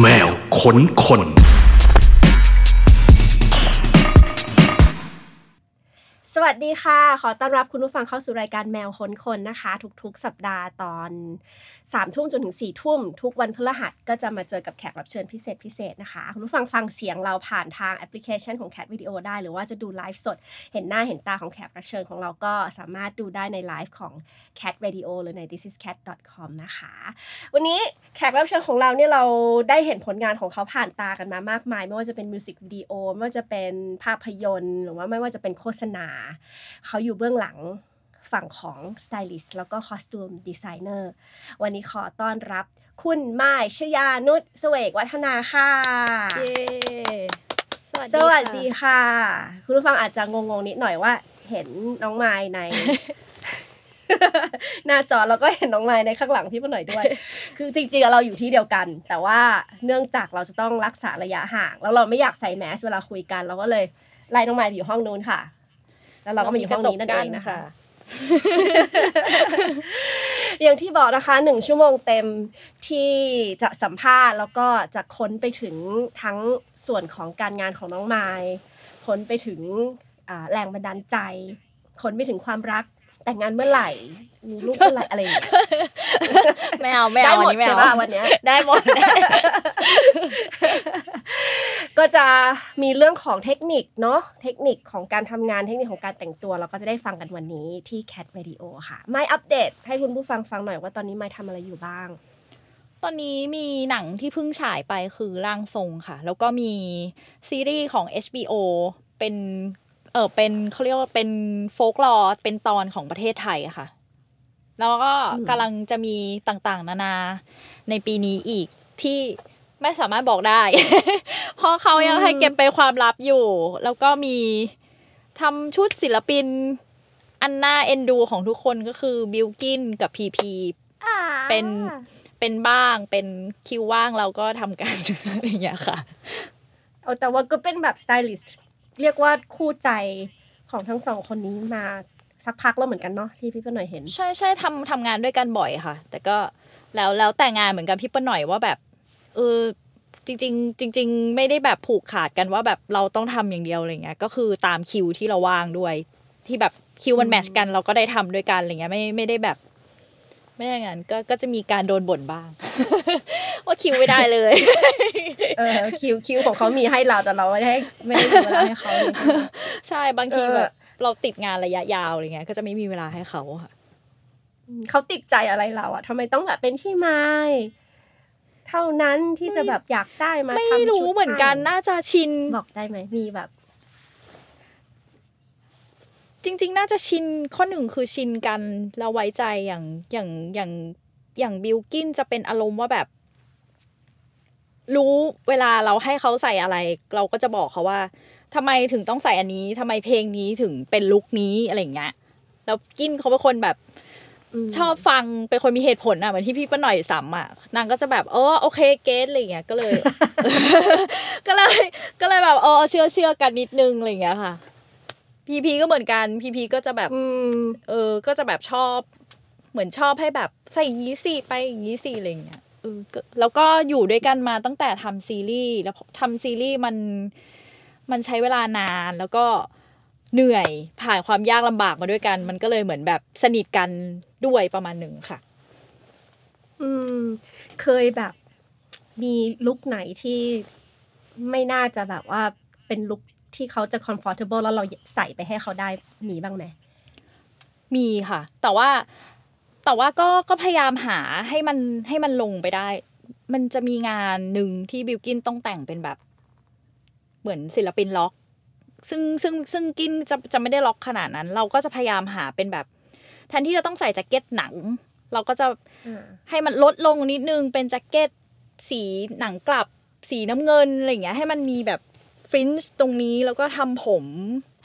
แมวขนคน สวัสดีค่ะ ขอต้อนรับคุณผู้ฟังเข้าสู่รายการแมวค้นคนนะคะ ทุกๆ สัปดาห์ตอน3ามทุ่มจนถึง4ี่ทุ่ม ทุกวันพฤหัสก็จะมาเจอกับแขกรับเชิญพิเศษพิเศษนะคะ คุณผู้ฟังฟังเสียงเราผ่านทางแอปพลิเคชันของแคทวิดีโอได้ หรือว่าจะดูไลฟ์สด เห็นหน้าเห็นตาของแขกรับเชิญของเราก็สามารถดูได้ในไลฟ์ของ Cat Radio หรือใน thisiscat.com นะคะ วันนี้แขกรับเชิญของเราเนี่ยเราได้เห็นผลงานของเขาผ่านตากันมามากมาย ไม่ว่าจะเป็นมิวสิกวิดีโอไม่ว่าจะเป็นภาพยนตร์ หรือว่าไม่ว่าจะเป็นโฆษณาเขาอยู่เบื้องหลังฝั่งของสไตลิสต์แล้วก็ costume designer วันนี้ขอต้อนรับคุณม่ายชยานุชเสวกวัฒนาค่ะเย้สวัสดีสวัสดีค่ะค่ะ คุณผู้ฟังอาจจะงงๆนิดหน่อยว่า เห็นน้องม่ายใน หน้าจอแล้วก็เห็นน้องไม้ในข้างหลังพี่ปะหน่อยด้วย คือจริงๆอะเราอยู่ที่เดียวกัน แต่ว่าเนื่องจากเราจะต้องรักษาระยะห่าง แล้วเราไม่อยากใส่แมสเวลาคุยกัน เราก็เลยไล่น้องไม้ไปอยู่ห้องนู้นค่ะ แล้วเราก็มาอยู่ห้องนี้นั่นเองนะคะอย่างที่บอกนะคะหนึ่งชั่วโมงเต็มที่จะสัมภาษณ์ แล้วก็จะค้นไปถึงทั้งส่วนของการงานของน้องไม้ค้นไปถึงอ่าแรงบันดาลใจ ค้นไปถึงความรัก แต่งงานเมื่อไหร่ มีลูกเมื่อไหร่อะไรอย่างเงี้ยไม่เอาไม่เอาได้หมดวันนี้ไม่ใช่เอาป่ะวันเนี้ยได้หมด ก็จะมีเรื่องของเทคนิคเนาะเทคนิคของการทำงานเทคนิคของการแต่งตัว เราก็จะได้ฟังกันวันนี้ที่ Cat Radio ค่ะ ไม่อัปเดต ให้คุณผู้ฟังฟังหน่อยว่าตอนนี้ไม่ทำอะไรอยู่บ้าง ตอนนี้มีหนังที่เพิ่งฉายไปคือร่างทรงค่ะ แล้วก็มีซีรีส์ของ HBO เป็น เออเป็นเขาเรียกว่าเป็น Folklore เป็นตอนของประเทศไทยอะค่ะ แล้วก็อืมกำลังจะมีต่างๆ นานาในปีนี้อีกที่ไม่สามารถบอกได้ เพราะเขายังให้เก็บเป็นความลับอยู่ แล้วก็มีทำชุดศิลปิน อันน่าเอ็นดูของทุกคนก็คือบิวกิ้นกับพีพีเป็นเป็นบ้างเป็นคิวว่างเราก็ทำกันอะไรอย่างเงี้ยค่ะเอาแต่ว่าก็เป็นแบบสไตลิสต์ เรียกว่าคู่ใจของทั้งสองคนนี้มาสักพักแล้วเหมือนกันเนาะที่พี่เปิ้ลหน่อยเห็น ใช่ใช่ทำทำงานด้วยกันบ่อยค่ะ แต่ก็แล้วแล้วแต่งานเหมือนกันพี่เปิ้ลหน่อยว่าแบบเออจริงๆจริง ๆ ไม่ได้แบบผูกขาดกันว่าแบบเราต้องทำอย่างเดียวอะไรเงี้ยก็คือตามคิวที่เราว่างด้วย ที่แบบคิวมันแมทชกันเราก็ได้ทำด้วยกันอะไรเงี้ยไม่ไม่ได้แบบ ไม่อย่างนั้นก็ก็จะมีการโดนบ่นบ้าง ว่าคิวไม่ได้เลยเออคิวคิวของเขามีให้เราแต่เราไม่ได้ให้ไม่ได้มีเวลาให้เขาเลยใช่บางทีเออแบบเราติดงานระยะยาวอะไรเงี้ย ก็จะไม่มีเวลาให้เขาค่ะเขาติดใจอะไรเราอะทำไมต้องแบบเป็นพี่ไม้เท่านั้นที่จะแบบอยากได้มาไม่ทำชุดรู้เหมือนกันให้น่าจะชินบอกได้ไหมมีแบบ จริง ๆ น่าจะชินข้อหนึ่งคือชินกันแล้วไว้ใจอย่างอย่างอย่างอย่างบิลกินจะเป็นอารมณ์ว่าแบบ รู้เวลาเราให้เขาใส่อะไร เราก็จะบอกเขาว่าทำไมถึงต้องใส่อันนี้ทำไมเพลงนี้ถึงเป็นลุคนี้อะไรอย่างเงี้ยแล้วกินเขาเป็นคนแบบมชอบฟังเป็นคนมีเหตุผลอะเหมือนที่พี่ป้าหน่อยซ้ำอะนางก็จะแบบเออโอเคเกตอะไรอย่างเงี้ยก็เลย ก็เลยก็เลยแบบเออเชื่อเชื่อกันนิดนึงอะไรอย่างเงี้ยค่ะ พีพีก็เหมือนกันพีพีก็จะแบบอืมเออ ก็จะแบบชอบเหมือนชอบให้แบบใส่อย่างนี้สิไปอย่างนี้สิอะไรอย่างเงี้ยเออก็แล้วก็อยู่ด้วยกันมาตั้งแต่ทำซีรีส์แล้วทำซีรีส์มันมันใช้เวลานานแล้วก็เหนื่อยผ่านความยากลำบากมาด้วยกัน มันก็เลยเหมือนแบบสนิทกันด้วยประมาณหนึ่งค่ะ อืม เคยแบบ มีลุคไหนที่ไม่น่าจะแบบว่าเป็นลุค ที่เขาจะ comfortable แล้วเราใส่ไปให้เขาได้มีบ้างไหมมีค่ะ แต่ว่าแต่ว่าก็ก็พยายามหาให้มันให้มันลงไปได้ มันจะมีงานหนึ่งที่บิวกินต้องแต่งเป็นแบบ เหมือนศิลปินล็อก ซึ่งซึ่งซึ่งกินจะจะไม่ได้ล็อกขนาดนั้น เราก็จะพยายามหาเป็นแบบแทนที่จะต้องใส่แจ็คเก็ตหนัง เราก็จะให้มันลดลงนิดนึงเป็นแจ็คเก็ตสีหนังกลับสีน้ำเงินอะไรอย่างเงี้ยให้มันมีแบบ fringe ตรงนี้แล้วก็ทำผม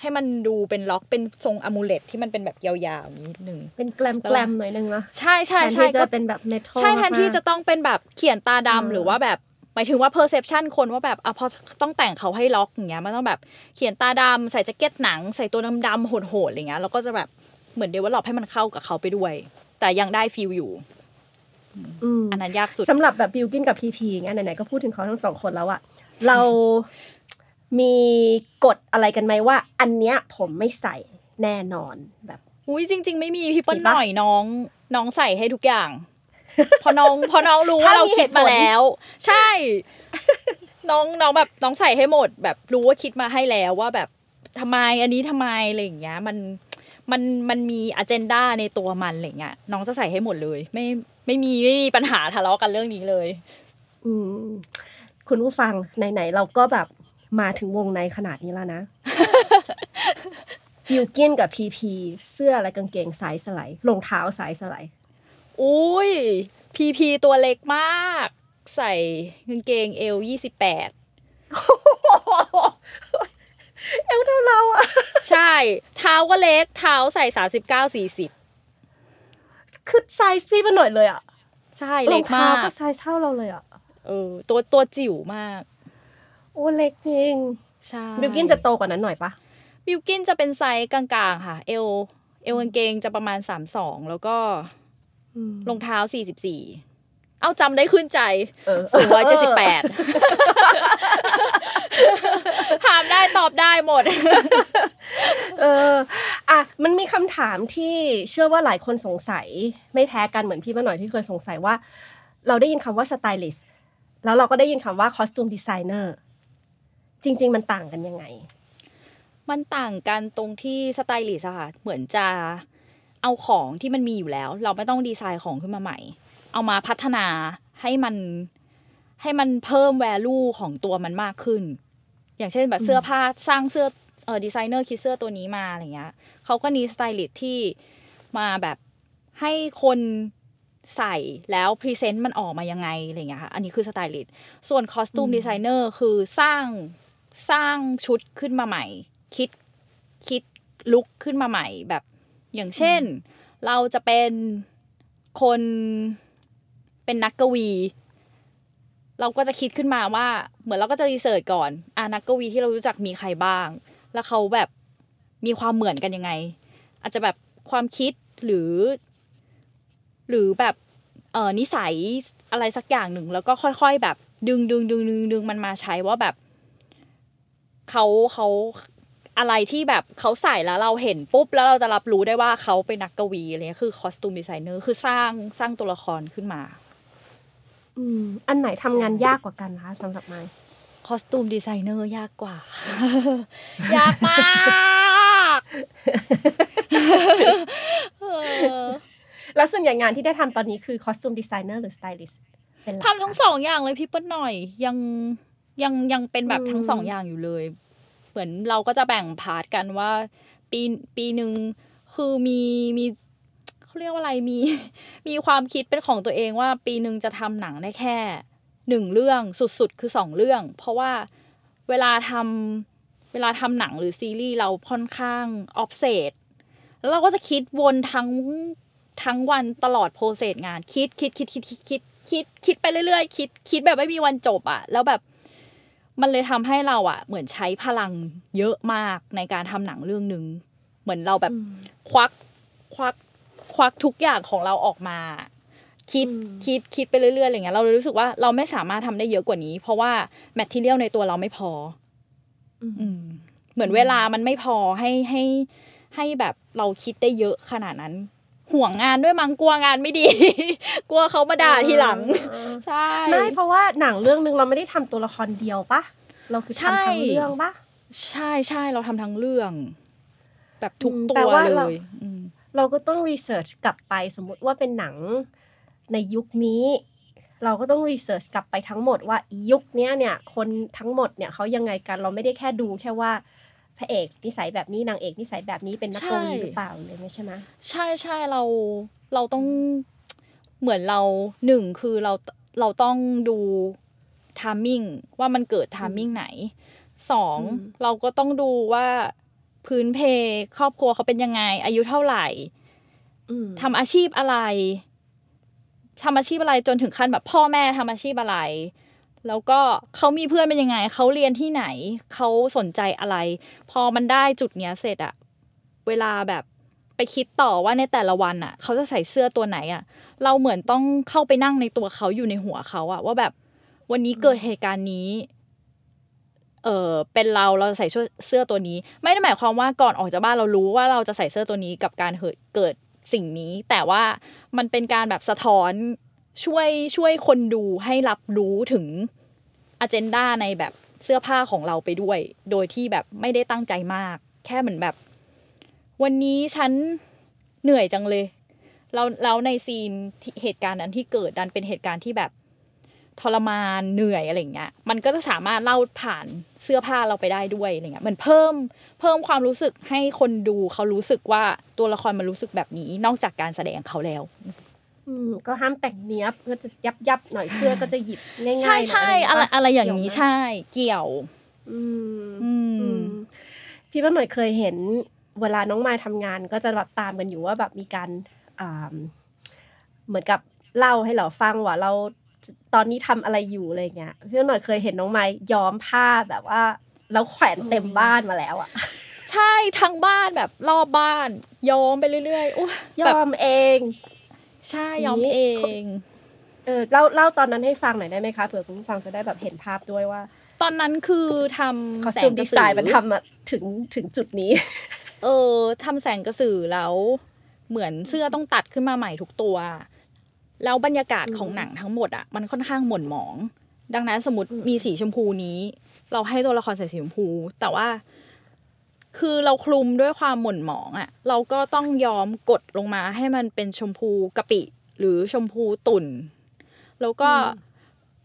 ให้มันดูเป็นล็อกเป็นทรงอะ mullet ที่มันเป็นแบบยาวๆนิดนึงเป็น glam glam หน่อยนึงเนาะใช่ใช่แทนใช่ที่ก็จะเป็นแบบ metal ใช่แทนที่จะต้องเป็นแบบเขียนตาดำอืมหรือว่าแบบหมายถึงว่า perception คนว่าแบบอะพอต้องแต่งเขาให้ล็อกอย่างเงี้ยมันต้องแบบเขียนตาดำใส่แจ็คเก็ตหนัง ใส่ตัวดำๆโหดๆอะไรเงี้ยแล้วก็จะแบบเหมือน develop ให้มันเข้ากับเขาไปด้วย แต่ยังได้ feel อยู่อืมอันนั้นยากสุดสำหรับแบบบิวกิ้นกับพีพีงั้นไหนๆก็พูดถึงเขาทั้งสองคนแล้วอะเรา มีกฎอะไรกันไหมว่า อันเนี้ยผมไม่ใส่แน่นอนแบบอุ้ยจริง ๆ ไม่มีพี่เปิ้ลมีหปะน่อยน้อง น้องใส่ให้ทุกอย่าง พอน้องพอน้องรู้ว่าถ้าเรามีคิดมาเหตุผลแล้ว ใช่ น้องน้องแบบน้องใส่ให้หมด แบบรู้ว่าคิดมาให้แล้วว่าแบบทำไมอันนี้ทำไมอะไรอย่างเงี้ย มันมันมันมีอ g e n d a ในตัวมันอะไรเงี้ยน้องจะใส่ให้หมดเลย ไม่ไม่มีไม่มีปัญหาทะเลาะกันเรื่องนี้เลย อืมคุณผู้ฟังไหนๆเราก็แบบ มาถึงวงในขนาดนี้แล้วนะบิวกินกับพีพีเสื้อและกางเกงสายสไลด์รองเท้าสายสไลด์อุ้ยพีพีตัวเล็กมาก ใส่กางเกงเอวยี่สิบแปดเอวเท่าเราอะใช่ เท้าก็เล็ก เท้าใส่สามสิบเก้าสี่สิบคือไซส์พี่เปิ้ลหน่อยเลยอะใช่ เล็กรองท้ามากก็ไซส์เท่าเราเลยอะเออ ตัวตัวจิ๋วมาก โอ้เล็กจริงใช่บิวกิ้นจะโตกว่านั้นหน่อยปะบิวกิ้นจะเป็นไซส์กลางๆค่ะ เอวเอวกางเกงจะประมาณสามสองแล้วก็รองเท้าสี่สิบสี่เอาจำได้ขึ้นใจเออสูงร้อยเจ็ดสิบแปดถามได้ตอบได้หมด เอออะมันมีคำถามที่เชื่อว่าหลายคนสงสัย ไม่แพ้กันเหมือนพี่เปิ้ลหน่อยที่เคยสงสัยว่า เราได้ยินคำว่าสไตลิสต์แล้วเราก็ได้ยินคำว่า costume designer จริง ๆ มันต่างกันยังไง มันต่างกันตรงที่สไตลิสต์อะค่ะ เหมือนจะเอาของที่มันมีอยู่แล้ว เราไม่ต้องดีไซน์ของขึ้นมาใหม่ เอามาพัฒนาให้มันให้มันเพิ่ม value ของตัวมันมากขึ้น อย่างเช่นแบบเสื้อผ้าสร้างเสื้อเออดีไซเนอร์คิดเสื้อตัวนี้มาอะไรเงี้ยเขาก็ need สไตลิสต์ที่มาแบบให้คนใส่แล้ว present มันออกมายังไงอะไรเงี้ยค่ะ อันนี้คือสไตลิสต์ ส่วนคอสตูมดีไซเนอร์คือสร้าง สร้างชุดขึ้นมาใหม่ คิดคิดลุกขึ้นมาใหม่แบบอย่างเช่น เราจะเป็นคนเป็นนักกวี เราก็จะคิดขึ้นมาว่า เหมือนเราก็จะรีเสิร์ชก่อนอ่านักกวีที่เรารู้จักมีใครบ้าง แล้วเขาแบบมีความเหมือนกันยังไง อาจจะแบบความคิดหรือ หรือแบบเออนิสัยอะไรสักอย่างหนึ่ง แล้วก็ค่อย ๆ แบบดึงดึงดึงดึงดึงมันมาใช้ว่าแบบ เขาเขาอะไรที่แบบเขาใส่แล้วเราเห็นปุ๊บแล้วเราจะรับรู้ได้ว่าเขาเป็นนักกวีอะไรเงี้ยคือคอสตูมดีไซเนอร์คือสร้างสร้างตัวละครขึ้นมา อืมอันไหนทำงานยากกว่ากันคะสำหรับไมค์คอสตูมดีไซเนอร์ยากกว่า ยากมากเออแล้วส่วนใหญ่งานที่ได้ทำตอนนี้คือ costume designer หรือสไตลิสต์เป็นหลักทำทั้งสองอย่างเลยพี่เปิ้ลหน่อยยัง ยังยังเป็นแบบทั้งสองอย่างอยู่เลย เหมือนเราก็จะแบ่ง part กันว่า ปีปีหนึ่งคือมีมีเขาเรียกว่าอะไรมี มีความคิดเป็นของตัวเองว่าปีหนึ่งจะทำหนังได้แค่หนึ่งเรื่องสุดๆ คือสองเรื่อง เพราะว่าเวลาทำเวลาทำหนังหรือซีรีส์เราค่อนข้าง obsess แล้วเราก็จะคิดวนทั้งทั้งวันตลอด process งานคิดคิดคิดคิดคิดคิดคิดคิดไปเรื่อยๆ คิดคิดแบบไม่มีวันจบอะแล้วแบบ มันเลยทำให้เราอะเหมือนใช้พลังเยอะมากในการทำหนังเรื่องหนึ่งเหมือนเราแบบควักควักควักทุกอย่างของเราออกมา คิดคิดคิดไปเรื่อยๆอะไรเงี้ยเราเลยรู้สึกว่าเราไม่สามารถทำได้เยอะกว่านี้ เพราะว่าแมทเทียลในตัวเราไม่พอ อืมเหมือนเวลามันไม่พอให้ให้ให้แบบเราคิดได้เยอะขนาดนั้น ห่วงงานด้วยมั้งกลัวงานไม่ดี กลัวเขามาด่าทีหลัง ใช่ไม่เพราะว่าหนังเรื่องหนึ่งเราไม่ได้ทำตัวละครเดียวปะเราคือใช่ทำทั้งเรื่องปะใช่ใช่เราทำทั้งเรื่อง แบบทุกอืมตัแต่วว่าเลเรายอืมเราก็ต้องรีเสิร์ชกลับไปสมมติว่าเป็นหนังในยุคนี้ เราก็ต้อง research กลับไปทั้งหมดว่าอียุคเนี้ยเนี่ย คนทั้งหมดเนี่ยเขายังไงกันเราไม่ได้แค่ดูแค่ว่า พระเอกนิสัยแบบนี้นางเอกนิสัยแบบนี้เป็นนักกวีหรือเปล่าอะไรเงี้ยใช่ไหมใช่ใช่เราเราต้องเหมือนเราหนึ่งคือเราเราต้องดู timing ว่ามันเกิด timing ไหนสองเราก็ต้องดูว่าพื้นเพครอบครัวเขาเป็นยังไง อายุเท่าไหร่อืมทำอาชีพอะไรทำอาชีพอะไรจนถึงขั้นแบบพ่อแม่ทำอาชีพอะไร แล้วก็เขามีเพื่อนเป็นยังไง เขาเรียนที่ไหน เขาสนใจอะไร พอมันได้จุดเนี้ยเสร็จอะเวลาแบบไปคิดต่อว่าในแต่ละวันอะเขาจะใส่เสื้อตัวไหนอะเราเหมือนต้องเข้าไปนั่งในตัวเขาอยู่ในหัวเขาอะว่าแบบวันนี้เกิดเหตุการณ์นี้ เออเป็นเราเราใส่เสื้อตัวนี้ ไม่ได้หมายความว่าก่อนออกจากบ้านเรารู้ว่าเราจะใส่เสื้อตัวนี้กับการเกิดสิ่งนี้ แต่ว่ามันเป็นการแบบสะท้อน ช่วยช่วยคนดูให้รับรู้ถึงอเจนดาในแบบเสื้อผ้าของเราไปด้วย โดยที่แบบไม่ได้ตั้งใจมาก แค่เหมือนแบบ วันนี้ฉันเหนื่อยจังเลยแล้วแล้วในซีนเหตุการณ์นั้นที่เกิดดันเป็นเหตุการณ์ที่แบบทรมานเหนื่อยอะไรเงี้ย มันก็จะสามารถเล่าผ่านเสื้อผ้าเราไปได้ด้วยอะไรเงี้ยมันเพิ่มเพิ่มความรู้สึกให้คนดูเขารู้สึกว่าตัวละครมันรู้สึกแบบนี้ นอกจากการแสดงเขาแล้ว ก็ห้ามแต่งเนี้ยก็จะยับยับหน่อยเสื้อก็จะหยิบง่ายๆใช่ใช่อะไรอะไรอย่างนี้ใช่ เกี่ยวอืมพี่ว่าหน่อยเคยเห็นเวลาน้องมายทำงานก็จะแบบตามกันอยู่ว่าแบบมีการเหมือนกับเล่าให้เราฟังว่าเราตอนนี้ทำอะไรอยู่อะไรเงี้ยพี่หน่อยเคยเห็นน้องไม้ย้อมผ้าแบบว่าแล้วแขวนเต็มบ้านมาแล้วอะใช่ทั้งบ้านแบบรอบบ้านย้อมไปเรื่อยๆย้อมเอง ใช่ย้อมเองเออเล่าเล่าตอนนั้นให้ฟังหน่อยได้ไหมคะเผื่อคุณผู้ฟังจะได้แบบเห็นภาพด้วยว่า ตอนนั้นคือทำแสงกระสือมันทำอะถึงถึงจุดนี้ เออทำแสงกระสือแล้วเหมือนเสื้อต้องตัดขึ้นมาใหม่ทุกตัว แล้วบรรยากาศของหนังทั้งหมดอะมันค่อนข้างหม่นหมอง ดังนั้นสมมติมีสีชมพูนี้ เราให้ตัวละครใส่สีชมพู แต่ว่า คือเราคลุมด้วยความหม่นหมองอะ เราก็ต้องยอมกดลงมาให้มันเป็นชมพูกะปิ หรือชมพูตุ่น แล้วก็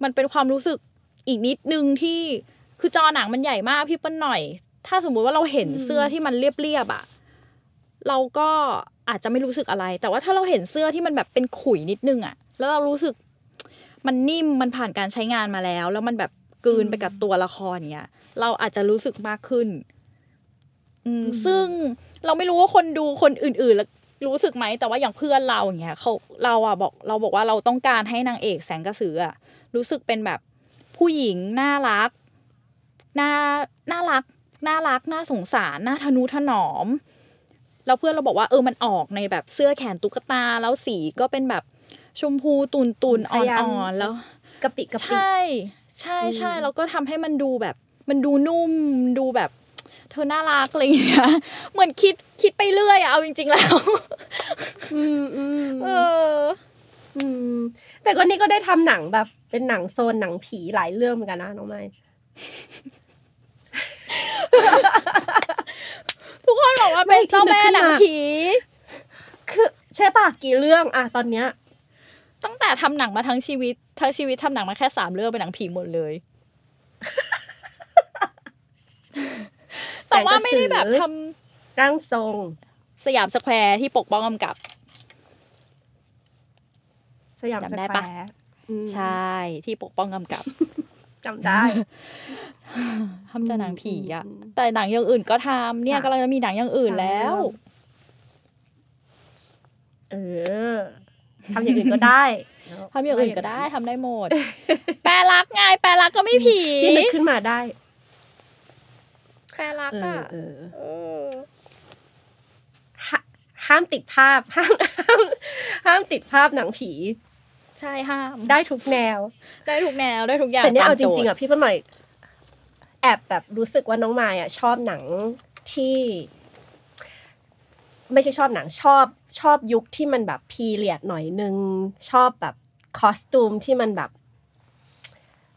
มันเป็นความรู้สึกอีกนิดนึงที่คือจอหนังมันใหญ่มากพี่เปิ้ลหน่อย ถ้าสมมุติว่าเราเห็นเสื้อที่มันเรียบๆอะ เราก็อาจจะไม่รู้สึกอะไร แต่ว่าถ้าเราเห็นเสื้อที่มันแบบเป็นขุยนิดนึงอะแล้วเรารู้สึกมันนิ่มมันผ่านการใช้งานมาแล้ว แล้วมันแบบกืนไปกับตัวละครเนี้ยเราอาจจะรู้สึกมากขึ้นอืม ซึ่งเราไม่รู้ว่าคนดูคนอื่นๆรู้สึกไหมแต่ว่าอย่างเพื่อนเราอย่างเงี้ยเขาเราอะบอกเราบอกว่าเราต้องการให้นางเอกแสงกระสืออะรู้สึกเป็นแบบผู้หญิงน่ารักน่าน่ารักน่ารักน่าสงสารน่าทนุถนอมแล้วเพื่อนเราบอกว่าเออมันออกในแบบเสื้อแขนตุ๊กตาแล้วสีก็เป็นแบบชมพูตุนตุนอ่อนๆแล้วกะปิกะปิใช่ ใช่ใช่แล้วก็ทำให้มันดูแบบ มันดูนุ่มดูแบบ เธอน่ารักอะไรอย่างเงี้ยเหมือนคิดคิดไปเรื่อยอะเอาจริง ๆ แล้วอืมอืมเออ อืม แต่ก็นี่ก็ได้ทำหนังแบบ เป็นหนังโซนหนังผีหลายเรื่องเหมือนกันนะน้องไม้ทุกคนบอกว่าเป็นเจ้าแม่หนังผีคือใช่ปะกี่เรื่องอะตอนเนี้ย ตั้งแต่ทำหนังมาทั้งชีวิต ทั้งชีวิตทำหนังมาแค่สามเรื่องเป็นหนังผีหมดเลย แต่ว่าไม่ได้แบบทำร่างทรง สยามสแควร์ที่ปกป้องกำกับ สยามสแควร์ใช่ที่ปกป้องกำกับจำได้ทำแต่หนังผีอะแต่หนังอย่างอื่นก็ทำเนี่ยกำลังจะมีหนังอย่างอื่นแล้ว เออทำอย่างอื่นก็ได้ทำอย่างอื่นก็ได้ทำได้หมด แปลรักไงแปลรักก็ไม่ผีที่นึกขึ้นมาได้ แปลรักอะห้ามติดภาพห้ามห้ามติดภาพหนังผี ใช่ห้าม ได้ทุกแนว ได้ทุกแนวได้ทุกอย่างแต่เนี่ยเอาจริงๆอะพี่เพิ่หน่อยแอบแบบรู้สึกว่าน้องมายอะชอบหนังที่ ไม่ใช่ชอบหนังชอบ ชอบยุคที่มันแบบพีเรียดหน่อยนึง ชอบแบบคอสตูมที่มันแบบ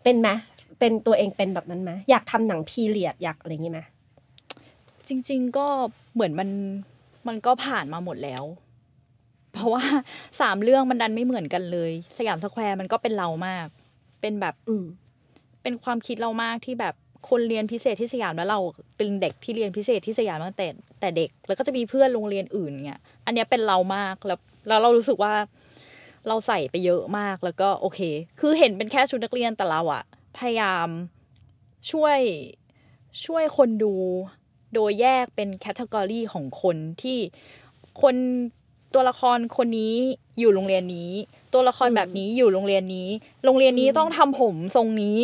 เป็นไหม เป็นตัวเองเป็นแบบนั้นไหมอยากทำหนังพีเรียดอยากอะไรอย่างงี้ไหมจริง ๆก็เหมือนมันมันก็ผ่านมาหมดแล้ว เพราะว่าสามเรื่องมันดันไม่เหมือนกันเลย สยามสแควร์มันก็เป็นเรามาก เป็นแบบเป็นความคิดเรามากที่แบบคนเรียนพิเศษที่สยามแล้วเราเป็นเด็กที่เรียนพิเศษที่สยามตั้งแต่แต่เด็ก แล้วก็จะมีเพื่อนโรงเรียนอื่นเงี้ยอันนี้เป็นเรามากแล้วแล้วเรารู้สึกว่า เราใส่ไปเยอะมากแล้วก็โอเค คือเห็นเป็นแค่ชุดนักเรียนแต่เราอะ พยายามช่วยช่วยคนดูโดยแยกเป็นแคตตากรีของคนที่คนตัวละครคนนี้อยู่โรงเรียนนี้ ตัวละครแบบนี้อยู่โรงเรียนนี้ โรงเรียนนี้ต้องทำผมทรงนี้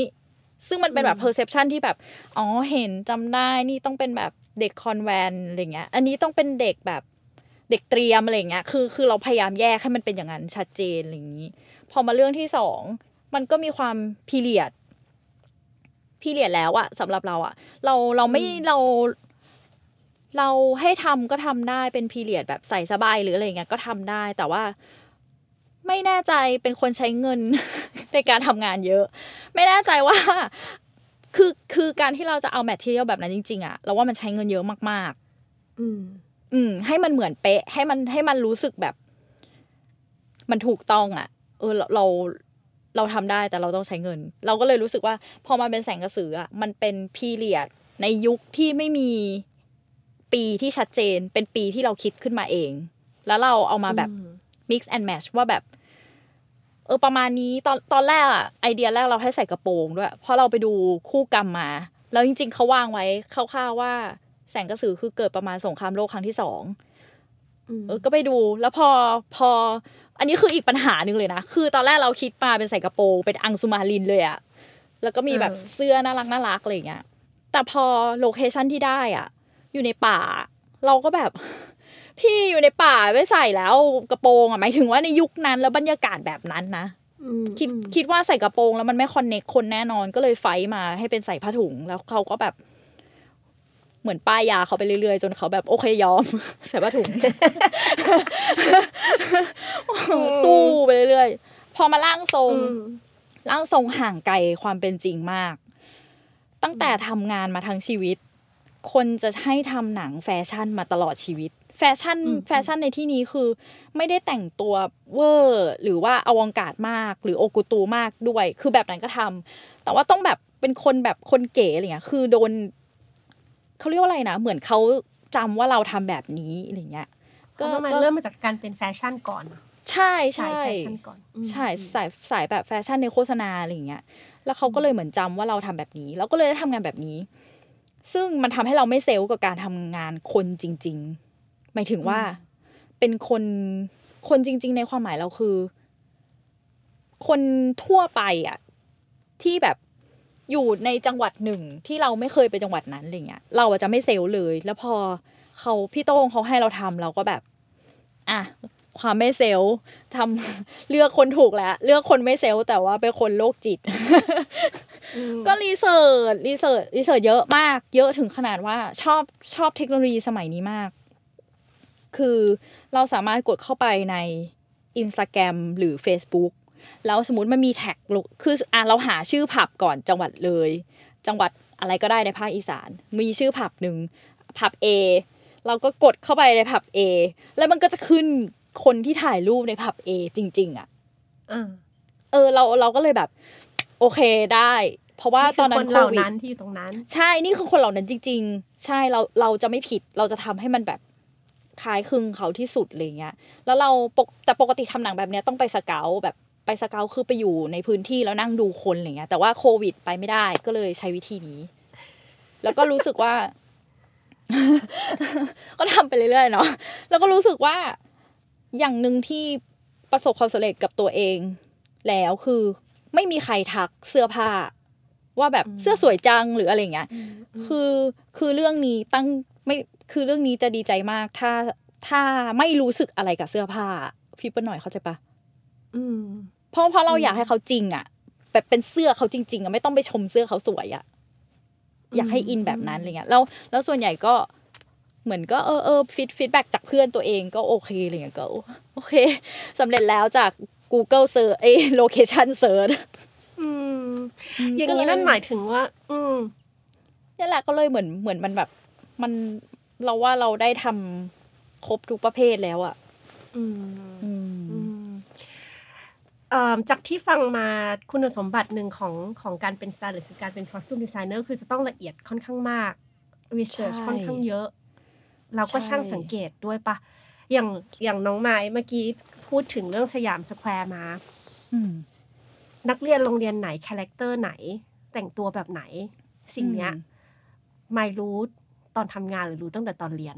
ซึ่งมันเป็นแบบ perception ที่แบบอ๋อเห็นจำได้นี่ต้องเป็นแบบเด็กคอนแวนอะไรเงี้ย อันนี้ต้องเป็นเด็กแบบเด็กเตรียมอะไรอย่างเงี้ย คือคือเราพยายามแยกให้มันเป็นอย่างนั้นชัดเจนอะไรอย่างนี้ พอมาเรื่องที่สองมันก็มีความพีเรียด period แล้วอะสำหรับเราอะเราเราไม่เรา เราให้ทำก็ทำได้เป็น period แบบใส่สบายหรืออะไรเงี้ยก็ทำได้ แต่ว่าไม่แน่ใจเป็นคนใช้เงินในการทำงานเยอะ ไม่แน่ใจว่า คือคือการที่เราจะเอา material แบบนั้นจริงๆอะเราว่ามันใช้เงินเยอะมาก ๆ อืม อืม ให้มันเหมือนเป๊ะ ให้มันให้มันรู้สึกแบบ มันถูกต้องอะเออเรา เราเราทำได้แต่เราต้องใช้เงิน เราก็เลยรู้สึกว่า พอมาเป็นแสงกระสืออะมันเป็นพีเรียดในยุคที่ไม่มีปีที่ชัดเจน เป็นปีที่เราคิดขึ้นมาเอง แล้วเราเอามาแบบ mix and match ว่าแบบ เออประมาณนี้ตอนตอนแรกอะไอเดียแรกเราให้ใส่กระโปรงด้วยเพราะเราไปดูคู่กรรมมา แล้วจริง ๆเขาวางไว้คร่าวๆว่า แสงกระสือคือเกิดประมาณสงครามโลกครั้งที่สองเออก็ไปดู แล้วพอพอ อันนี้คืออีกปัญหาหนึ่งเลยนะ คือตอนแรกเราคิดมาเป็นใส่กระโปรงเป็นอังสุมาลินเลยอะแล้วก็มีแบบเสื้อน่ารักน่ารักอะไรเงี้ย แต่พอ location ที่ได้อะ อยู่ในป่า เราก็แบบ พี่อยู่ในป่าไม่ใส่แล้วกระโปรงอะหมายถึงว่าในยุคนั้นแล้วบรรยากาศแบบนั้นนะคิดคิดว่าใส่กระโปรงแล้วมันไม่ connect คนแน่นอนก็เลย fight มาให้เป็นใส่ผ้าถุงแล้วเขาก็แบบ เหมือนป้ายยาเขาไปเรื่อยๆ จนเขาแบบโอเคยอมใส่ผ้าถุงสู้ไปเรื่อยๆ พอมาร่างทรงร่างทรงห่างไกลความเป็นจริงมาก ตั้งแต่ทำงานมาทั้งชีวิต คนจะให้ทำหนังแฟชั่นมาตลอดชีวิต แฟชั่นแฟชั่นในที่นี้คือ ไม่ได้แต่งตัวเวอร์หรือว่าอลังการมาก หรือ haute couture มากด้วย คือแบบนั้นก็ทำแต่ว่าต้องแบบเป็นคนแบบคนเก๋อะไรเงี้ยคือโดน เขาเรียกว่าอะไรนะเหมือนเขาจำว่าเราทำแบบนี้อะไรเงี้ย ก็มันเริ่มมาจากการเป็นแฟชั่นก่อน ใช่ใช่ใช่สายสายแบบแฟชั่นในโฆษณาอะไรเงี้ย แล้วเขาก็เลยเหมือนจำว่าเราทำแบบนี้ แล้วก็เลยได้ทำงานแบบนี้ ซึ่งมันทำให้เราไม่เซลล์กับการทำงานคนจริง ๆ หมายถึงว่าเป็นคนคนจริง ๆ ในความหมายเราคือ คนทั่วไปอะที่แบบ อยู่ในจังหวัดหนึ่งที่เราไม่เคยไปจังหวัดนั้นอะไรเงี้ยเราจะไม่ self เลย แล้วพอเขาพี่โต้งเขาให้เราทำเราก็แบบ อะความไม่ self ทำเลือกคนถูกแล้ว เลือกคนไม่ self แต่ว่าเป็นคนโรคจิต ก็ research research research เยอะมาก เยอะถึงขนาดว่าชอบชอบเทคโนโลยีสมัยนี้มาก คือเราสามารถกดเข้าไปในอินสตาแกรมหรือ Facebook แล้วสมมติมันมีแท็กคืออะเราหาชื่อผับก่อนจังหวัดเลย จังหวัดอะไรก็ได้ในภาคอีสาน มีชื่อผับหนึ่งผับ A เราก็กดเข้าไปในผับ A แล้วมันก็จะขึ้นคนที่ถ่ายรูปในผับ A จริง ๆ อะเออ เราเราก็เลยแบบ โอเคได้ เพราะว่าตอนนั้นโควิดที่อยู่ตรงนั้น ใช่นี่คือคนเหล่านั้นจริง ๆ ใช่เราเราจะไม่ผิดเราจะทำให้มันแบบคล้ายคลึงเขาที่สุดอะไรเงี้ย แล้วเราปกแต่ปกติทำหนังแบบเนี้ยต้องไปสเกลแบบ ไปสเกลคือไปอยู่ในพื้นที่แล้วนั่งดูคนอะไรเงี้ยแต่ว่าโควิดไปไม่ได้ก็เลยใช้วิธีนี้ แล้วก็รู้สึกว่า ก็ทำไปเรื่อยๆเนาะแล้วก็รู้สึกว่าอย่างหนึ่งที่ประสบความสำเร็จกับตัวเอง แล้วคือไม่มีใครทักเสื้อผ้า ว่าแบบเสื้อสวยจังหรืออะไรเงี้ยคือคือเรื่องนี้ตั้งไม่คือเรื่องนี้จะดีใจมาก ถ้าถ้าไม่รู้สึกอะไรกับเสื้อผ้าพี่เปิ้ลหน่อยเข้าใจปะ เพราะเพราะเราอยากให้เขาจริง อะแบบเป็นเสื้อเขาจริง ๆอะไม่ต้องไปชมเสื้อเขาสวยอะอยากให้อินแบบนั้นอะไรเงี้ยแล้วแล้วส่วนใหญ่ก็เหมือนก็เออเออ feed feedback จากเพื่อนตัวเองก็โอเคอะไรเงี้ยก็โอเคสำเร็จแล้วจาก Google Search เอ location searchอย่างนี้นั่นหมายถึงว่า อืมนี่แหละก็เลยเหมือนเหมือนมันแบบ มันเราว่าเราได้ทำครบทุกประเภทแล้วอะ อืม จากที่ฟังมาคุณสมบัติหนึ่งของของการเป็นสไตลิสต์การเป็น costume designer คือจะต้องละเอียดค่อนข้างมาก research ค่อนข้างเยอะ เราก็ช่างสังเกตด้วยปะอย่างอย่างน้องไม้เมื่อกี้พูดถึงเรื่องสยามสแควร์มานักเรียนโรงเรียนไหนคาแรคเตอร์ไหน แต่งตัวแบบไหน สิ่งเนี้ยไม่รู้ตอนทำงานหรือรู้ตั้งแต่ตอนเรียน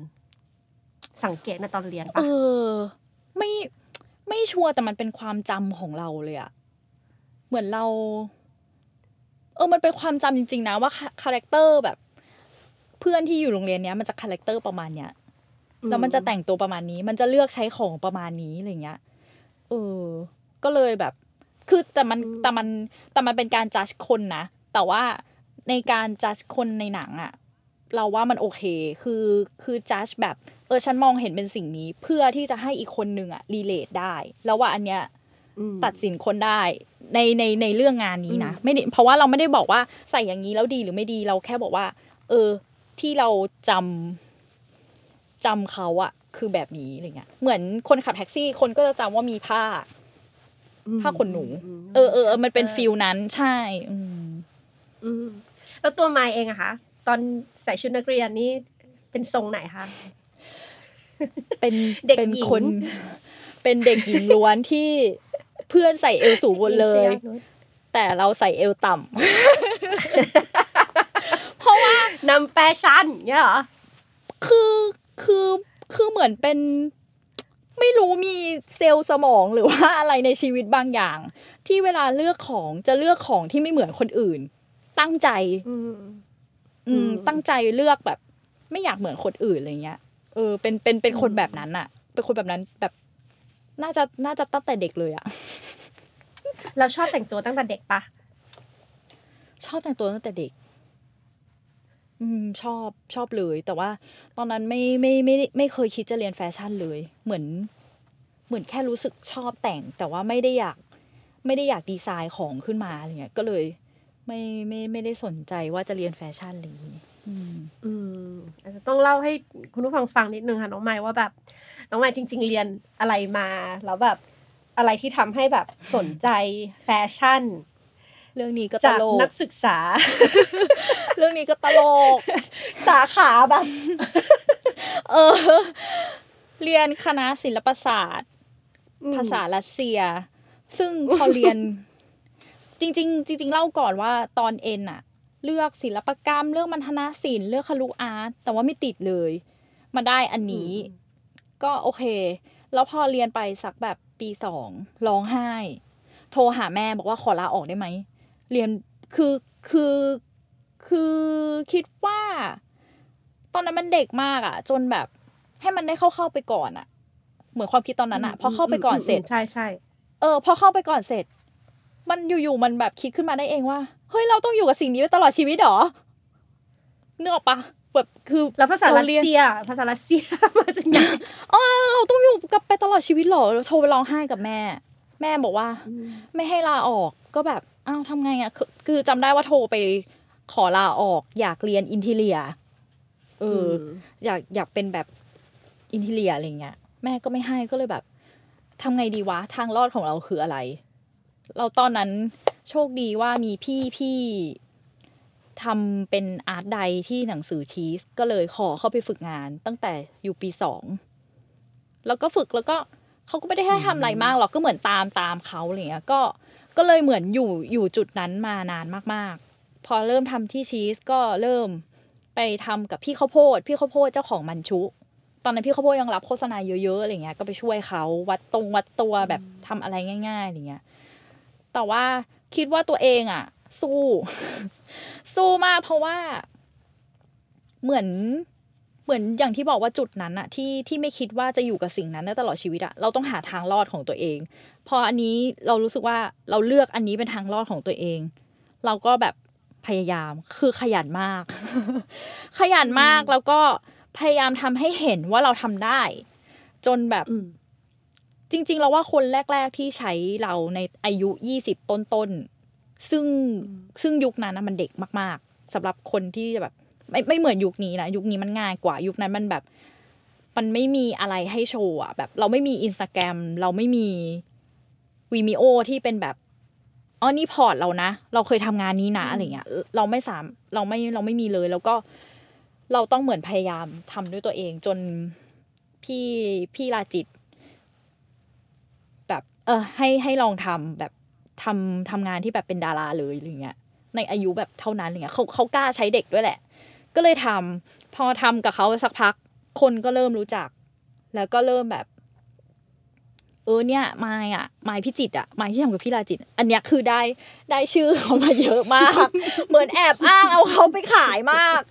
สังเกตในตอนเรียนปะเออ ไม่ ไม่ชัวร์แต่มันเป็นความจำของเราเลยอะเหมือนเรา เออมันเป็นความจำจริง ๆ นะว่าคาแรคเตอร์แบบ เพื่อนที่อยู่โรงเรียนเนี้ยมันจะคาแรคเตอร์ประมาณเนี้ยแล้วมันจะแต่งตัวประมาณนี้ มันจะเลือกใช้ของประมาณนี้อะไรเงี้ยเออ ก็เลยแบบ คือแต่มันแต่มันแต่มันเป็นการจัดคนนะ แต่ว่าในการจัดคนในหนังอะเราว่ามันโอเค คือคือจัดแบบ เออฉันมองเห็นเป็นสิ่งนี้เพื่อที่จะให้อีกคนนึงอะรีเลทได้ แล้วว่าอันเนี้ยอืมตัดสินคนได้ในในในเรื่องงานนี้นะไม่ได้เพราะว่าเราไม่ได้บอกว่าใส่อย่างนี้แล้วดีหรือไม่ดีเราแค่บอกว่า เออ ที่เราจำจำเขาอะคือแบบนี้อะไรเงี้ยเหมือนคนขับแท็กซี่คนก็จะจำว่ามีผ้าผ้าขนหนูเออเออเออมันเป็นฟิลนั้นใช่ อืมอืมแล้วตัวไมค์เองอะคะตอนใส่ชุดนักเรียนนี่เป็นทรงไหนคะ เป็นเด็กเป็นหญิงคนเป็นเด็กหญิงล้วนที่เพื่อนใส่เอวสูงหมดเลย แต่เราใส่เอวต่ำเพราะว่านำแฟชั่นเงี้ยเหรอคือคือคือเหมือนเป็นไม่รู้มีเซลล์สมองหรือว่าอะไรในชีวิตบางอย่าง ที่เวลาเลือกของจะเลือกของที่ไม่เหมือนคนอื่น ตั้งใจ อืมอืมอืมตั้งใจเลือกแบบ ไม่อยากเหมือนคนอื่นอะไรเงี้ย เออเป็นเป็นเป็นคนแบบนั้นอะเป็นคนแบบนั้นแบบน่าจะน่าจะตั้งแต่เด็กเลยอะเราชอบแต่งตัวตั้งแต่เด็กปะชอบแต่งตัวตั้งแต่เด็ก อืมชอบชอบเลย แต่ว่า ตอนนั้นไม่ไม่ไม่ไม่ไม่เคยคิดจะเรียนแฟชั่นเลย เหมือน เหมือนแค่รู้สึกชอบแต่ง แต่ว่าไม่ได้อยาก ไม่ได้อยากดีไซน์ของขึ้นมาอะไรเงี้ย ก็เลย ไม่ไม่ไม่ได้สนใจว่าจะเรียนแฟชั่นอะไรอย่างงี้ อืมอืมอาจจะต้องเล่าให้คุณผู้ฟังฟังนิดนึงค่ะน้องไม้ว่าแบบน้องไม้จริง ๆ เรียนอะไรมาแล้วแบบอะไรที่ทำให้แบบสนใจแฟชั่น เรื่องนี้ก็ตจากนักกศึกษา เรื่องนี้ก็ตลก สาขาแบบเออ เรียนคณะศิลปศาสตร์ ภาษารัสเซีย ซึ่งพอเรียน จริง ๆ จริง ๆ เล่าก่อนว่าตอนเอ็นอะ เลือกศิลปกรรม เลือกมัณฑนศิลป์เลือกครุ art แต่ว่าไม่ติดเลย มาได้อันนี้ ก็โอเค แล้วพอเรียนไปสักแบบปีสองร้องไห้ โทรหาแม่บอกว่าขอลาออกได้ไหมเรียนคือคือคือคิดว่า ตอนนั้นมันเด็กมากอะจนแบบ ให้มันได้เข้าเข้าๆไปก่อนอะเหมือนความคิดตอนนั้นอะพอเข้าไปก่อนเสร็จใช่ใช่เออ พอเข้าไปก่อนเสร็จ มันอยู่ๆมันแบบคิดขึ้นมาได้เองว่าเฮ้ยเราต้องอยู่กับสิ่งนี้ไปตลอดชีวิตเหรอนึกออกปะแบบคือแล้วภาษารัสเรียนเซีย ภาษารัสเซียมาจากไหนอ๋อเราต้องอยู่กับไปตลอดชีวิตเหรอโทรไปร้องไห้กับแม่ แม่บอกว่า ไม่ให้ลาออกก็แบบอ้าวทำไงอะคือคือจำได้ว่าโทรไปขอลาออก อยากเรียนอินทีเลียเอออ อยากอยากเป็นแบบอินทีเลียอะไรเงี้ยแม่ก็ไม่ให้ก็เลยแบบทำไงดีวะทางรอดของเราคืออะไร เราตอนนั้น โชคดีว่ามีพี่พี่ทำเป็นอาร์ตไดที่หนังสือชีส ก็เลยขอเข้าไปฝึกงานตั้งแต่อยู่ปีสองแล้วก็ฝึกแล้วก็เขาก็ไม่ได้ให้ทำอะไรมากหรอกก็เหมือนตามตามเขาอะไรเงี้ยก็ก็เลยเหมือนอยู่อยู่จุดนั้นมานานมากๆ พอเริ่มทำที่ชีสก็เริ่มไปทำกับพี่ข้าวโพด พี่ข้าวโพดเจ้าของมันชุ ตอนนั้นพี่ข้าวโพดยังรับโฆษณาเยอะๆอะไรเงี้ยก็ไปช่วยเขาวัดตรงวัดตัวแบบทำอะไรง่ายๆอะไรเงี้ยแต่ว่าคิดว่าตัวเองอะ สู้ สู้มากเพราะว่าเหมือนเหมือนอย่างที่บอกว่าจุดนั้นอะที่ที่ไม่คิดว่าจะอยู่กับสิ่งนั้นได้ตลอดชีวิตอะเราต้องหาทางรอดของตัวเอง พออันนี้เรารู้สึกว่าเราเลือกอันนี้เป็นทางรอดของตัวเอง เราก็แบบพยายามคือขยันมาก ขยันมากแล้วก็พยายามทำให้เห็นว่าเราทำได้ จนแบบอืม จริง ๆ เราว่าคนแรก ๆที่ใช้เราในอายุยี่สิบต้นๆซึ่งซึ่งยุคนั้นนะมันเด็กมาก ๆสำหรับคนที่แบบไม่ไม่เหมือนยุคนี้นะยุคนี้มันง่ายกว่ายุคนั้นมันแบบ มันไม่มีอะไรให้โชว์อะแบบ เราไม่มีอินสตาแกรมเราไม่มี Vimeo ที่เป็นแบบอ๋อนี่ port เรานะ เราเคยทำงานนี้นะอะไรเงี้ยเราไม่สามเราไม่เราไม่มีเลย แล้วก็เราต้องเหมือนพยายามทำด้วยตัวเอง จนพี่พี่ลาจิตแบบ เออให้ให้ลองทำแบบทำทำงานที่แบบเป็นดาราเลยอะไรเงี้ยในอายุแบบเท่านั้นอะไรเงี้ยเขาเขากล้าใช้เด็กด้วยแหละ ก็เลยทำพอทำกับเขาสักพัก คนก็เริ่มรู้จัก แล้วก็เริ่มแบบ เออเนี่ยมายอะมายพิจิตอะมายที่ทำกับพี่ลาจิต อันเนี้ยคือได้ได้ชื่อเขามาเยอะมาก เหมือนแอบอ้างเอาเขาไปขายมาก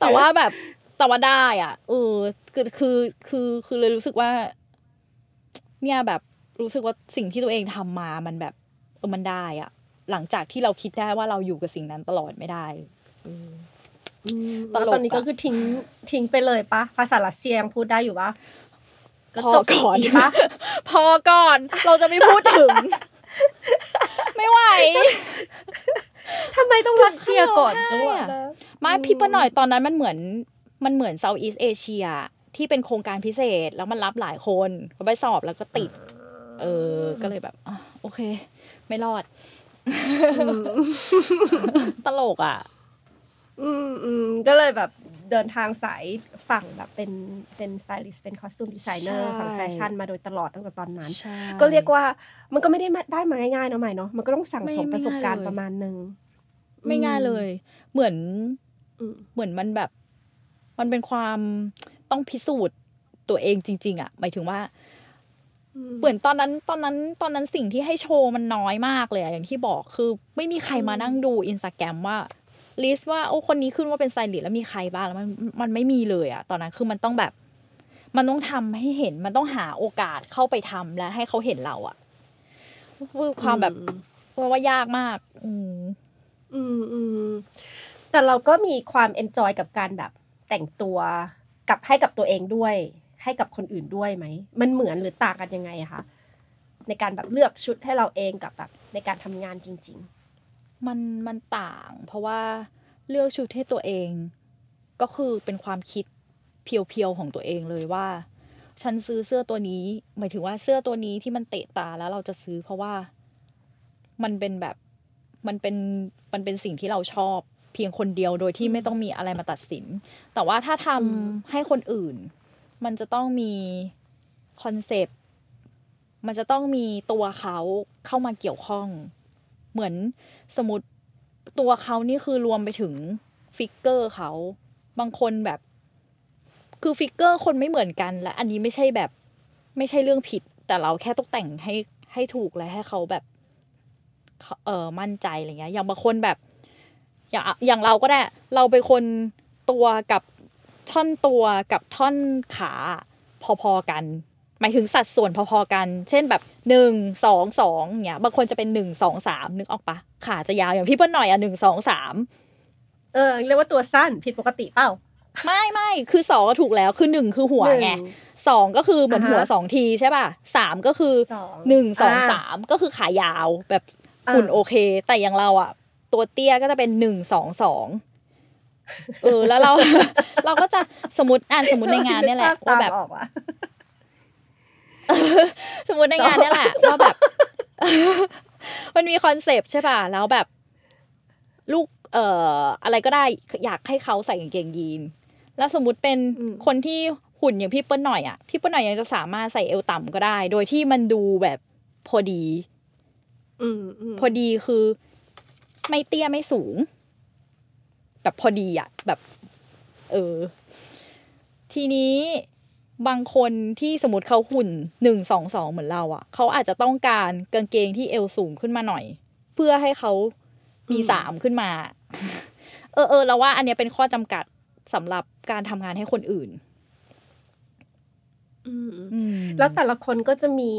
แต่ว่าแบบแต่ว่าได้อะเออคือคือคือคือเลยรู้สึกว่า เนี่ยแบบ รู้สึกว่าสิ่งที่ตัวเองทำมามันแบบเออมันได้อะหลังจากที่เราคิดได้ว่าเราอยู่กับสิ่งนั้นตลอดไม่ได้เออตลกอะแล้วตอนนี้ก็คือทิ้งทิ้งไปเลยปะภาษารัสเซียยังพูดได้อยู่ปะพอจบก่อนปีปะพอก่อนเราจะไม่พูดถึง ไม่ไหวทำไมต้องรัสเซียก่อนจังหวะอะนั้นไม่พี่ปะหน่อยตอนนั้นมันเหมือนมันเหมือนเซาท์อีสเอเชียที่เป็นโครงการพิเศษแล้วมันรับหลายคนก็ไปสอบแล้วก็ติด เออ ก็เลยแบบอะโอเค ไม่รอด ตลกอะ อืมอืมก็เลยแบบเดินทางสายฝั่งแบบเป็นเป็นสไตลิสต์เป็น costume designer ใช่ฝั่งแฟชั่นมาโดยตลอดตั้งแต่ตอนนั้นใช่ก็เรียกว่ามันก็ไม่ได้มาได้มาง่ายๆเนาะใหม่เนาะมันก็ต้องสั่งสมไม่ประสบการณ์ไม่ง่ายเลยประมาณหนึ่งไม่ง่ายเลย เหมือนอืมเหมือนมันแบบ มันเป็นความต้องพิสูจน์ตัวเองจริง ๆ อะ หมายถึงว่าอืม เหมือนตอนนั้นตอนนั้นตอนนั้นสิ่งที่ให้โชว์มันน้อยมากเลยอะอย่างที่บอกคือไม่มีใครมานั่งดูอินสตาแกรมว่าลิสต์ว่าโอ้คนนี้ขึ้นว่าเป็นสไตลิสต์แล้วมีใครบ้างแล้วมันมันไม่มีเลยอะตอนนั้นคือมันต้องแบบ มันต้องทำให้เห็นมันต้องหาโอกาสเข้าไปทำและให้เขาเห็นเราอะคือความแบบว่าว่ายากมาก อืมอืมอืมแต่เราก็มีความ enjoy กับการแบบแต่งตัวกับให้กับตัวเองด้วย ให้กับคนอื่นด้วยไหม มันเหมือนหรือต่างกันยังไงอะคะในการแบบเลือกชุดให้เราเองกับแบบในการทำงานจริงมันมันต่าง เพราะว่าเลือกชุดให้ตัวเอง ก็คือเป็นความคิดเพียวๆของตัวเองเลยว่า ฉันซื้อเสื้อตัวนี้ หมายถึงว่าเสื้อตัวนี้ที่มันเตะตาแล้วเราจะซื้อ เพราะว่ามันเป็นแบบมันเป็นมันเป็นสิ่งที่เราชอบเพียงคนเดียวโดยที่ไม่ต้องมีอะไรมาตัดสิน แต่ว่าถ้าทำให้คนอื่น มันจะต้องมีคอนเซปต์มันจะต้องมีตัวเขาเข้ามาเกี่ยวข้อง เหมือนสมมติตัวเขานี่คือรวมไปถึง figure เขา บางคนแบบ คือ figure คนไม่เหมือนกัน และ อันนี้ไม่ใช่แบบไม่ใช่เรื่องผิด แต่เราแค่ต้องแต่งให้ให้ถูกและให้เขาแบบ เออมั่นใจอะไรเงี้ย อย่างบางคนแบบ อย่างอย่างเราก็ได้ เราเป็นคนตัวกับ ท่อนตัวกับท่อนขาพอๆกัน หมายถึงสัดส่วนพอๆกัน เช่นแบบหนึ่งสองสองเงี้ยบางคนจะเป็นหนึ่งสองสามนึกออกปะขาจะยาวอย่างพี่เปิ้ลหน่อยอะหนึ่งสองสามๆเออเรียกว่าตัวสั้นผิดปกติเปล่าไม่ไม่คือสองก็ถูกแล้วคือหนึ่งคือหัวไงนึ่สองก็คือเหมือนอ่าฮะหัวสองทีใช่ป่ะสามก็คือสองหนึ่งสองอ่าสามก็คือขายาวแบบอ่าหุ่นโอเค แต่อย่างเราอะ ตัวเตี้ยก็จะเป็นหนึ่งสองสอง เออ แล้วเรา เราก็จะสมมติอ่านสมมติในงานเนี่ยแหละตาว่ามแบบออกว่ะสมมติในงานเนี่ยแหละว่าแบบ มันมีคอนเซปต์ใช่ป่ะ แล้วแบบ ลูก เอ่อ อะไรก็ได้อยากให้เขาใส่กางเกงยีน แล้วสมมุติเป็นอืมคนที่หุ่นอย่างพี่เปิ้ลหน่อยอะพี่เปิ้ลหน่อยยังจะสามารถใส่เอวต่ำก็ได้ โดยที่มันดูแบบพอดี อืมอืมพอดีคือ ไม่เตี้ยไม่สูง แบบพอดีอะแบบ เออ ทีนี้บางคนที่สมมติเขาหุ่นหนึ่งสองสองเหมือนเราอะเขาอาจจะต้องการกางเกงที่เอวสูงขึ้นมาหน่อย เพื่อให้เขามีสามขึ้นมา เออเออเราว่า อันเนี้ยเป็นข้อจำกัดสำหรับการทำงานให้คนอื่นอืมอืมแล้วแต่ละคนก็จะมี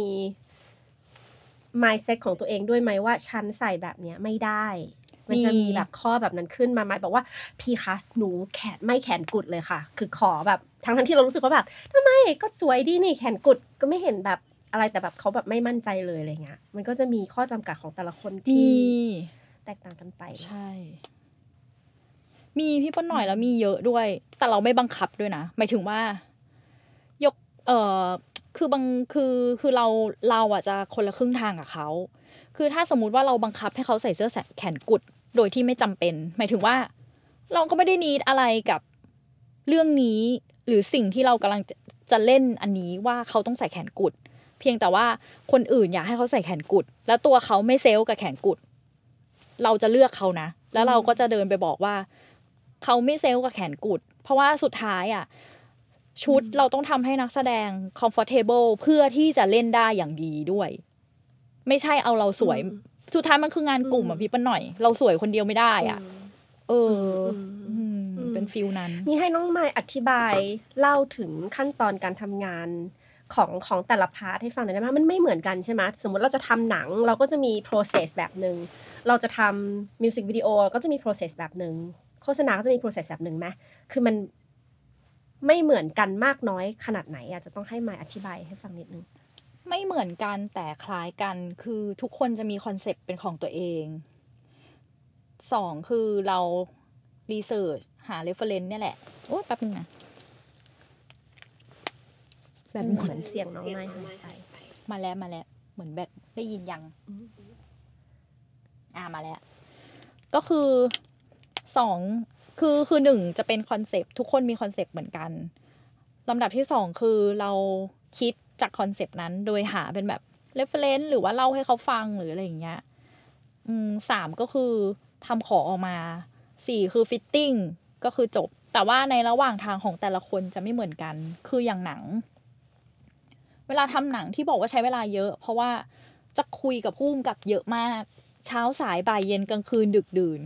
mindset ของตัวเองด้วยไหมว่า ฉันใส่แบบเนี้ยไม่ได้ มันจะมีแบบข้อแบบนั้นขึ้นมาไหมบอกว่าพี่คะหนูแขนไม่แขนกุดเลยค่ะ คือขอแบบทั้งทั้งๆที่เรารู้สึกว่าแบบทำไมก็สวยดีนี่แขนกุดก็ไม่เห็นแบบอะไรแต่แบบเขาแบบไม่มั่นใจเลยอะไรเงี้ยมันก็จะมีข้อจำกัดของแต่ละคนมีที่แตกต่างกันไปใช่ มีพี่เป้ลหน่อยแล้วมีเยอะด้วย แต่เราไม่บังคับด้วยนะหมายถึงว่า ยก เอ่อคือบางคือคือเราเราอะจะคนละครึ่งทางกับเขาคือถ้าสมมุติว่าเราบังคับให้เขาใส่เสื้อแขนกุด โดยที่ไม่จำเป็น หมายถึงว่า เราก็ไม่ได้นีดอะไรกับเรื่องนี้ หรือสิ่งที่เรากำลังจะจะเล่นอันนี้ว่าเขาต้องใส่แขนกุด เพียงแต่ว่าคนอื่นอยากให้เขาใส่แขนกุด แล้วตัวเขาไม่เซลกับแขนกุด เราจะเลือกเขานะ แล้วเราก็จะเดินไปบอกว่า เขาไม่ self กับแขนกุด เพราะว่าสุดท้ายอะชุดเราต้องทำให้นักแสดง comfortable เพื่อที่จะเล่นได้อย่างดีด้วย ไม่ใช่เอาเราสวย สุดท้ายมันคืองานกลุ่มอะพี่ปะหน่อย เราสวยคนเดียวไม่ได้อะ เออมอืมอืมเป็น feelิลนั้น นี่ให้น้องไม้อธิบายเล่าถึงขั้นตอนการทำงานของของแต่ละ part ให้ฟังหน่อยได้ไหมมันไม่เหมือนกันใช่ไหมสมมติเราจะทำหนังเราก็จะมี process แบบหนึ่งเราจะทำมิวสิกวิดีโอก็จะมี process แบบหนึ่งโฆษณาก็จะมี process แบบหนึ่งไหมคือมันไม่เหมือนกันมากน้อยขนาดไหนอาจจะต้องให้ไม้อธิบายให้ฟังนิดนึง ไม่เหมือนกันแต่คล้ายกันคือทุกคนจะมี concept เป็นของตัวเองสองคือเรา research หา reference เนี่ยแหละ โอ้ยแป๊บนึงนะแบบเหมือนเสียงน้องไม้หายไปมาแล้วมาแล้ว เหมือนแบบได้ยินยัง อ่ามาแล้ว ก็คือสองคือคือหนึ่งจะเป็น concept ทุกคนมี concept เหมือนกันลำดับที่สองคือเราคิด จาก concept นั้น โดยหาเป็นแบบ reference หรือว่าเล่าให้เขาฟังหรืออะไรอย่างเงี้ยอืมสามก็คือทำของออกมาสี่คือ fitting ก็คือจบ แต่ว่าในระหว่างทางของแต่ละคนจะไม่เหมือนกัน คืออย่างหนัง เวลาทำหนังที่บอกว่าใช้เวลาเยอะ เพราะว่าจะคุยกับผู้กำกับเยอะมาก เช้าสายบ่ายเย็นกลางคืนดึกดื่น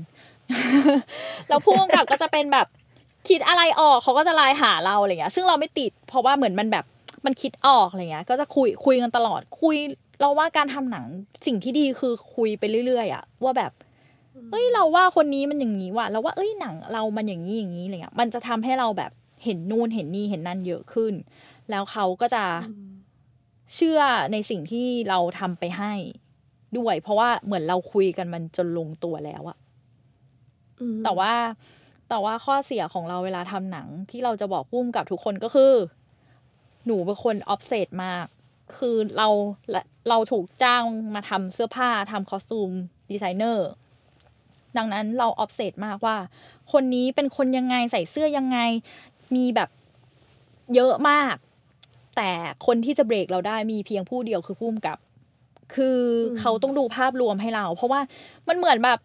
แล้วผู้กำกับก็จะเป็นแบบคิดอะไรออกเขาก็จะไลน์หาเราอะไรเงี้ย ซึ่งเราไม่ติด เพราะว่าเหมือนมันแบบ มันคิดออกอะไรเงี้ย ก็จะคุยคุยกันตลอดคุย เราว่าการทำหนังสิ่งที่ดีคือคุยไปเรื่อยๆอะว่าแบบเอ้ยเราว่าคนนี้มันอย่างนี้ว่ะเราว่าเอ้ยหนังเรามันอย่างนี้อย่างนี้อะไรเงี้ยมันจะทำให้เราแบบเห็นนู่นเห็นนี่เห็นนั่นเยอะขึ้น แล้วเขาก็จะเชื่อในสิ่งที่เราทำไปให้ด้วย เพราะว่าเหมือนเราคุยกันมันจนลงตัวแล้วอะอืมแต่ว่าแต่ว่าข้อเสียของเราเวลาทำหนังที่เราจะบอกพุ่มกับทุกคนก็คือ หนูเป็นคน obsess มาก คือเราเราถูกจ้างมาทำเสื้อผ้าทำ costume designerดังนั้นเราออฟเซตมากว่า คนนี้เป็นคนยังไงใส่เสื้อยังไงมีแบบเยอะมาก แต่คนที่จะเบรกเราได้มีเพียงผู้เดียวคือพุ่มกับ คืออมเขาต้องดูภาพรวมให้เรา เพราะว่ามันเหมือนแบบ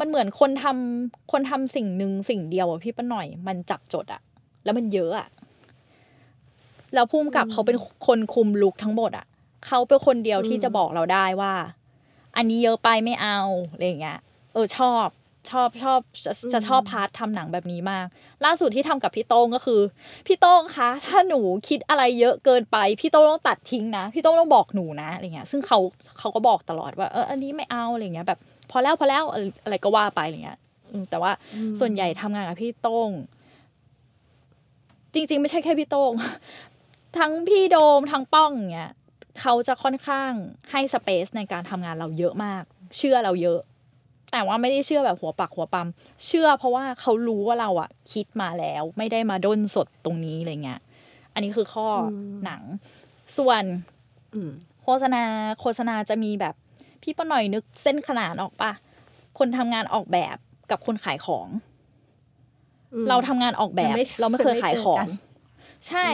มันเหมือนคนทำคนทำสิ่งหนึ่งสิ่งเดียวอะพี่ป้าหน่อย มันจับจดอะแล้วมันเยอะอะ แล้วพุ่มกับเขาเป็นคนคุมลุกทั้งหมดอะเขาเป็นคนเดียวที่จะบอกเราได้ว่า อันนี้เยอะไปไม่เอาอะไรอย่างเงี้ยเออชอบชอบชอบจะจะชอบพาร์ททำหนังแบบนี้มาก ล่าสุดที่ทำกับพี่โต้งก็คือ พี่โต้งคะถ้าหนูคิดอะไรเยอะเกินไป พี่โต้งต้องตัดทิ้งนะ พี่โต้งต้องบอกหนูนะอะไรเงี้ย ซึ่งเขาเขาก็บอกตลอดว่าเอออันนี้ไม่เอาอะไรเงี้ยแบบพอแล้วพอแล้วอะไรอะไรก็ว่าไปอะไรเงี้ยอืมแต่ว่าส่วนใหญ่ทำงานกับพี่โต้งจริง ๆ ไม่ใช่แค่พี่โต้ง ทั้งพี่โดมทั้งป้องเงี้ยเขาจะค่อนข้างให้สเปซในการทำงานเราเยอะมาก เชื่อเราเยอะ แต่ว่าไม่ได้เชื่อแบบหัวปักหัวปั๊มเชื่อเพราะว่าเขารู้ว่าเราอะคิดมาแล้ว ไม่ได้มาด้นสดตรงนี้อะไรเงี้ยอันนี้คือข้ออมหนัง ส่วนอืมโฆษณาโฆษณาจะมีแบบ พี่ป้าหน่อยนึกเส้นขนานออกปะคนทำงานออกแบบกับคนขายของอืมเราทำงานออกแบบยังไม่เราไม่เคยยังไม่ขายเจอของกันใช่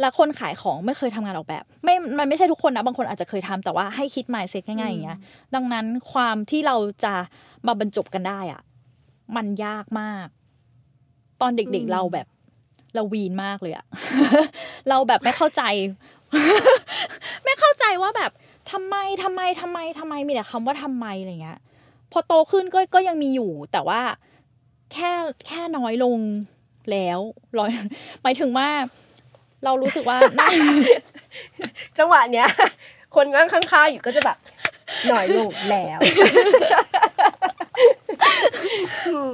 แล้วคนขายของไม่เคยทำงานออกแบบ ไม่มันไม่ใช่ทุกคนนะบางคนอาจจะเคยทำแต่ว่าให้คิด mindset ง่ายๆอย่างเงี้ยดังนั้นความที่เราจะมาบรรจบกันได้อะมันยากมาก ตอนเด็กอืมๆเราแบบ เราวีนมากเลยอะเราแบบไม่เข้าใจ ไม่เข้าใจว่าแบบทำไมทำไมทำไมทำไมมีแต่คำว่าทำไมอะไรเงี้ย พอโตขึ้นก็ก็ยังมีอยู่ แต่ว่าแค่แค่น้อยลงแล้วร้อยหมายถึงว่า เรารู้สึกว่าน่าจังหวะเนี้ย คนนั่งข้างๆอยู่ก็จะแบบหน่อยลงแล้ว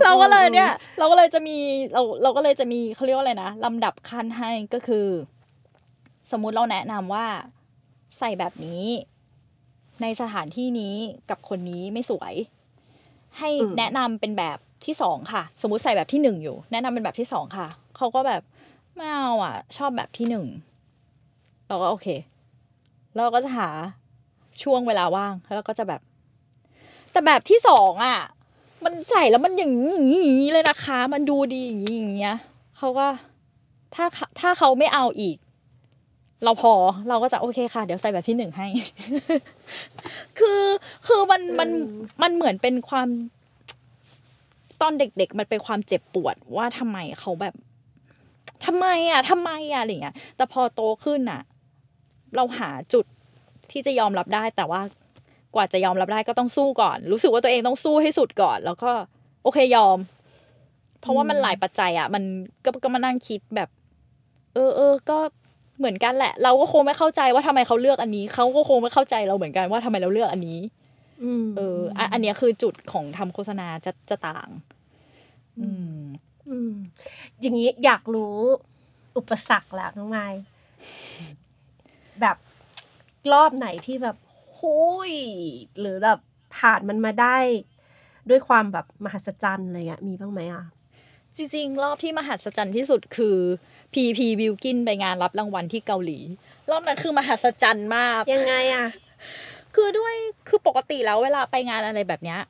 เราก็เลยเนี่ย เราก็เลยจะมีเราเราก็เลยจะมีเขาเรียกว่าอะไรนะลำดับขั้นให้ก็คือ สมมุติเราแนะนำว่าใส่แบบนี้ ในสถานที่นี้กับคนนี้ไม่สวย ให้อืมแนะนำเป็นแบบที่สองค่ะ สมมุติใส่แบบที่หนึ่งอยู่ แนะนำเป็นแบบที่สองค่ะเขาก็แบบ ไม่เอาอะ ชอบแบบที่หนึ่งเราก็โอเคแล้วเราก็จะหาช่วงเวลาว่างแล้วเราก็จะแบบ แต่แบบที่สองอะ มันใส่แล้วมันอย่างนี้อย่างนี้อย่างนี้เลยนะคะ มันดูดีอย่างนี้อย่างเงี้ยเขาก็ถ้าเขาถ้าเขาไม่เอาอีก เราพอเราก็จะโอเคค่ะ เดี๋ยวใส่แบบที่หนึ่งให้ คือคือมันมันอืมมันเหมือนเป็นความ ตอนเด็ก ๆ มันเป็นความเจ็บปวดว่าทำไมเขาแบบ ทำไมอะทำไมอะอะไรเงี้ย แต่พอโตขึ้นอะ เราหาจุดที่จะยอมรับได้ แต่ว่ากว่าจะยอมรับได้ก็ต้องสู้ก่อน รู้สึกว่าตัวเองต้องสู้ให้สุดก่อน แล้วก็ โอเคยอม เพราะว่ามันหลายปัจจัยอะ มันก็ก็มานั่งคิดแบบ เออเออก็เหมือนกันแหละ เราก็คงไม่เข้าใจว่าทำไมเขาเลือกอันนี้เขาก็คงไม่เข้าใจเราเหมือนกันว่าทำไมเราเลือกอันนี้อืมเอออะอันเนี้ยคือจุดของทำโฆษณาจะจะต่าง อืม อืมอย่างนี้อยากรู้อุปสรรคแล้วน้องไม้แบบรอบไหนที่แบบหุยหรือแบบผ่านมันมาได้ ด้วยความแบบมหัศจรรย์อะไรเงี้ยมีบ้างไหมอะจริงๆ รอบที่มหัศจรรย์ที่สุดคือพีพีบิวกินไปงานรับรางวัลที่เกาหลี รอบนั้นคือมหัศจรรย์มาก ยังไงอะ คือด้วยคือปกติแล้วเวลาไปงานอะไรแบบเนี้ย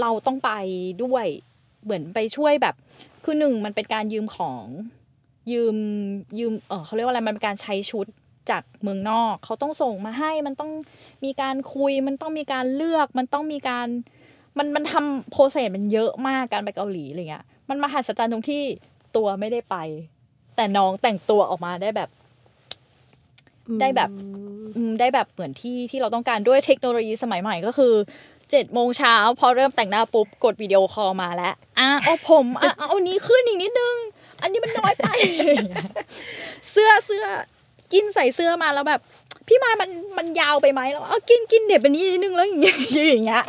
เราต้องไปด้วย เหมือนไปช่วยแบบคือหนึ่งมันเป็นการยืมของยืมยืมเออเขาเรียกว่าอะไรมันเป็นการใช้ชุดจากเมืองนอก เขาต้องส่งมาให้มันต้องมีการคุย มันต้องมีการเลือก มันต้องมีการ มันมันทำโปรเซสมันเยอะมากการไปเกาหลีอะไรเงี้ยมันมหัศจรรย์ตรงที่ตัวไม่ได้ไป แต่น้องแต่งตัวออกมาได้แบบ ได้แบบได้แบบเหมือนที่ที่เราต้องการด้วยเทคโนโลยีสมัยใหม่ก็คือ เจ็ดโมงเช้าพอเริ่มแต่งหน้าปุ๊บกดวิดีโอคอลมาแล้วอะเอาผมอะเอาอันนี้ขึ้นอีกนิดนึง อันนี้มันน้อยไป เสื้อเสื้อกินใส่เสื้อมาแล้วแบบ พี่มายมันมันยาวไปไหมแล้วเอากินกินเด็ดไปนี้นิดนึงแล้วอย่างเงี้ยอย่างเงี้ย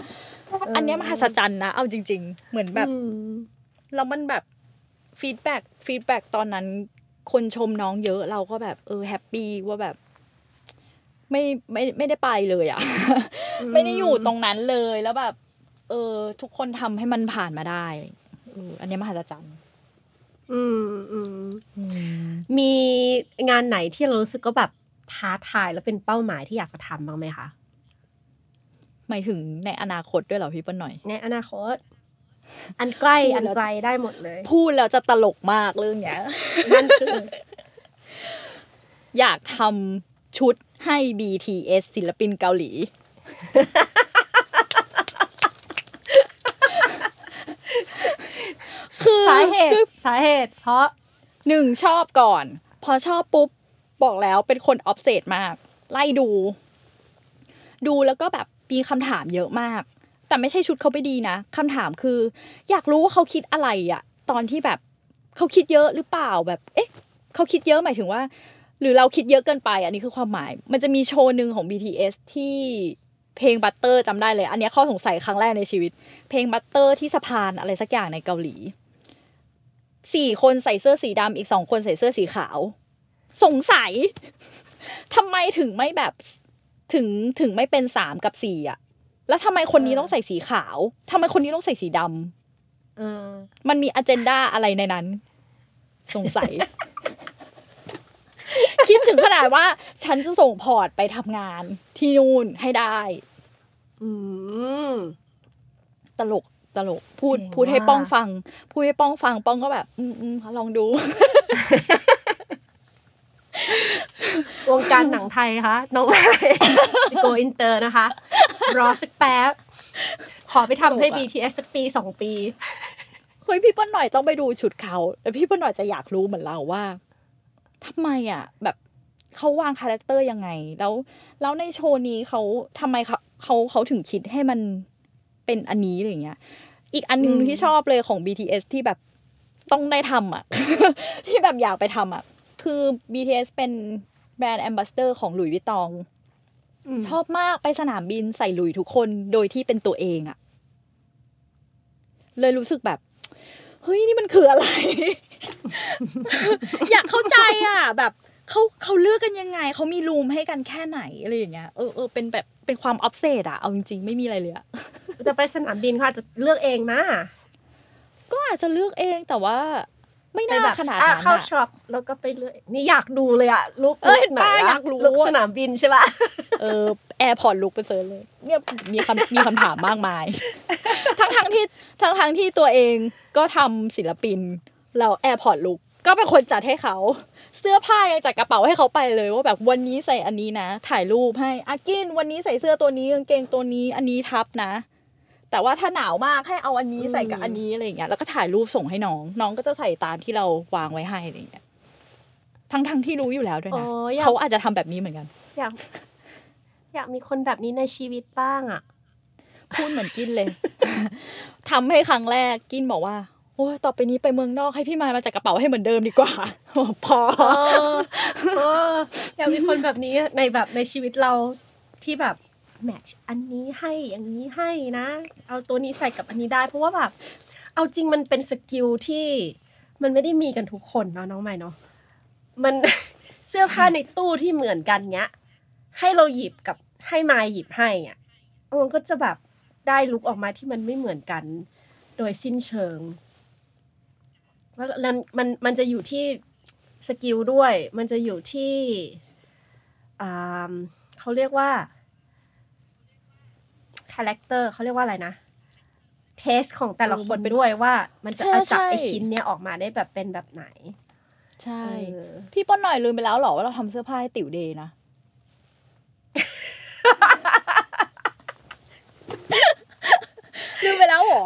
อันเนี้ยมหัศจรรย์นะเอาจริง ๆ เหมือนแบบแล้วมันแบบฟีดแบ็กฟีดแบ็กตอนนั้น คนชมน้องเยอะเราก็แบบเออแฮปปี้ว่าแบบ ไม่ไม่ไม่ได้ไปเลยอะ ไม่ได้อยู่ตรงนั้นเลยแล้วแบบ เออ ทุกคนทำให้มันผ่านมาได้เอออันเนี้ยมหัศจรรย์อืมอืมมีงานไหนที่เรารู้สึกก็แบบท้าทายแล้วเป็นเป้าหมายที่อยากจะทำบ้างไหมคะหมายถึงในอนาคตด้วยเหรอพี่เปิ้ลหน่อย ในอนาคต อันใกล้พูดอันแล้วไกลได้หมดเลย พูดแล้วจะตลกมากเรื่องเนี้ยนั่นคืออยากทำชุด ให้ BTS ศิลปินเกาหลี คือสาเหตุสาเหตุ เพราะหนึ่งชอบก่อน พอชอบปุ๊บ บอกแล้วเป็นคนออฟเซตมาก ไล่ดู ดูแล้วก็แบบมีคำถามเยอะมาก แต่ไม่ใช่ชุดเขาไม่ดีนะคำถามคือ อยากรู้ว่าเขาคิดอะไรอะตอนที่แบบเขาคิดเยอะหรือเปล่าแบบ เอ๊ะเขาคิดเยอะหมายถึงว่า หรือเราคิดเยอะเกินไปอันนี้คือความหมาย มันจะมีโชว์หนึ่งของ BTS ที่เพลงบัตเตอร์จำได้เลย อันเนี้ยข้อสงสัยครั้งแรกในชีวิต เพลงบัตเตอร์ที่สะพานอะไรสักอย่างในเกาหลีสี่คนใส่เสื้อสีดำอีกสองคนใส่เสื้อสีขาว สงสัยทำไมถึงไม่แบบถึงถึงไม่เป็นสามกับสี่อะแล้วทำไมคนนี้ต้องใส่สีขาวทำไมคนนี้ต้องใส่สีดำเออมันมีอเจนดาอะไรในนั้น สงสัย คิดถึงขนาดว่า ฉันจะส่งพอร์ตไปทำงานที่นู่นให้ได้ อืมตลกตลกพูดเจ๋งพูดให้ว่ะป้องฟัง พูดให้ป้องฟัง ป้องก็แบบ อืมอืมลองดู วงการหนังไทยคะน้องไม้จะ go inter นะคะ รอสักแป๊บ ขอไปทำให้ตลกอะ BTS สักปีสองปีเฮ้ยพี่เปิ้ลหน่อยต้องไปดูชุดเขาแล้วพี่เปิ้ลหน่อยจะอยากรู้เหมือนเราว่า ทำไมอะ แบบเขาวาง character ยังไง แล้ว แล้วในโชว์นี้เขาทำไมเขาเขาเขาถึงคิดให้มันเป็นอันนี้อะไรอย่างเงี้ย อีกอันหนึงอืมที่ชอบเลยของ BTS ที่แบบต้องได้ทำอะ ที่แบบอยากไปทำอะ คือ BTS เป็น brand ambassador ของ Louis Vuitton ชอบมากไปสนามบินใส่หลุยทุกคนโดยที่เป็นตัวเองอะเลยรู้สึกแบบ เฮ้ยนี่มันคืออะไร อยากเข้าใจอะแบบเขาเขาเลือกกันยังไง เขามี room ให้กันแค่ไหนอะไรอย่างเงี้ยเออเออเป็นแบบเป็นความ obsess อะเอาจริงๆ ไม่มีอะไรเลยอะจะไปสนามบินเขาอาจจะเลือกเองนะ ก็อาจจะเลือกเองแต่ว่า ไม่ไปน่าแบบขนาดอะนั้นเข้าอะช็อปแล้วก็ไปเลือกนี่อยากดูเลยอะ look เอ้ย look ไหนป้าอะอยากรู้ look สนามบินใช่ปะเออ airport look ไป search เลย เนี่ยมีคำมีคำถามมากมาย ทั้งทั้งที่ทั้งทั้งที่ตัวเองก็ทำศิลปินแล้ว airport look ก็เป็นคนจัดให้เขา เสื้อผ้ายังจัดกระเป๋าให้เขาไปเลยว่าแบบวันนี้ใส่อันนี้นะ ถ่ายรูปให้อากินวันนี้ใส่เสื้อตัวนี้กางเกงตัวนี้อันนี้ทับนะ แต่ว่าถ้าหนาวมากให้เอาอันนี้ใส่กับอันนี้อะไรอย่างเงี้ยแล้วก็ถ่ายรูปส่งให้น้อง น้องก็จะใส่ตามที่เราวางไว้ให้อะไรอย่างเงี้ยทั้งทั้งที่รู้อยู่แล้วด้วยโอ้นะยอยากเขาอาจจะทำแบบนี้เหมือนกันอยาก อยากมีคนแบบนี้ในชีวิตบ้างอะพูดเหมือนกินเลยทำให้ครั้งแรกกินบอกว่าโอ้ยต่อไปนี้ไปเมืองนอกให้พี่มายมาจัดกระเป๋าให้เหมือนเดิมดีกว่าพอเออเอออยากมีคนแบบนี้ในแบบในชีวิตเราที่แบบ match อันนี้ให้อย่างนี้ให้นะ เอาตัวนี้ใส่กับอันนี้ได้ เพราะว่าแบบเอาจริงมันเป็น skill ที่มันไม่ได้มีกันทุกคนเนาะน้องมายเนาะมันเสื้อผ้าในตู้ที่เหมือนกันเนี้ย ให้เราหยิบกับ ให้มายหยิบให้อะมันก็จะแบบได้ look ออกมาที่มันไม่เหมือนกัน โดยสิ้นเชิงแล้วแล้วมันมันจะอยู่ที่ skill ด้วย มันจะอยู่ที่อ่าเขาเรียกว่า character เขาเรียกว่าอะไรนะ taste ของแต่ละเออคมันนเป็นด้วยว่า มันจะใช่เอาจับใช่ไอชิ้นเนี้ยออกมาได้แบบเป็นแบบไหน ใช่เออพี่ป้อนหน่อยลืมไปแล้วเหรอว่าเราทำเสื้อผ้าให้ติ๋วเดย์นะ ลืมไปแล้วเหรอ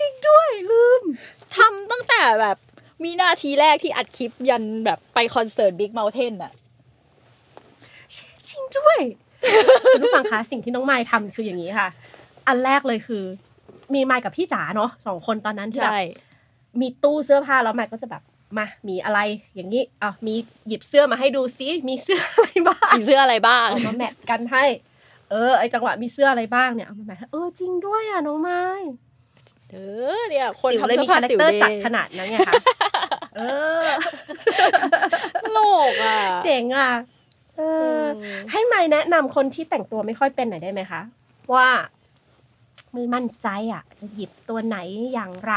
จริงด้วยลืมทำตั้งแต่แบบมีนาทีแรกที่อัดคลิปยันแบบไปคอนเสิร์ตบิ๊กเมลเทนอะจริงด้วยคุณผู้ฟังคะสิ่งที่น้องไมค์ทำคืออย่างนี้ค่ะ อันแรกเลยคือ มีไมค์กับพี่จ๋าเนาะสองคนตอนนั้นที่แบบใช่มีตู้เสื้อผ้าแล้วไมค์ก็จะแบบมามีอะไรอย่างนี้อะมีหยิบเสื้อมาให้ดูซิมีเสื้ออะไรบ้างมีเสื้ออะไรบ้างเอามาแมทกันให้ เออไอจังหวะมีเสื้ออะไรบ้างเนี่ยเอามาแมทให้เออจริงด้วยอะน้องไม้เออเนี่ยคนติ๋วทำเลยเสื้มีอผ้าคาแรคติ๋วเตอร์เดจัดย์ขนาดนั้นไงคะเออตลกอะ เจ๋งอะเออเออให้ไมค์แนะนำคนที่แต่งตัวไม่ค่อยเป็นหน่อยได้ไหมคะ ว่าไม่มั่นใจอะ จะหยิบตัวไหนอย่างไร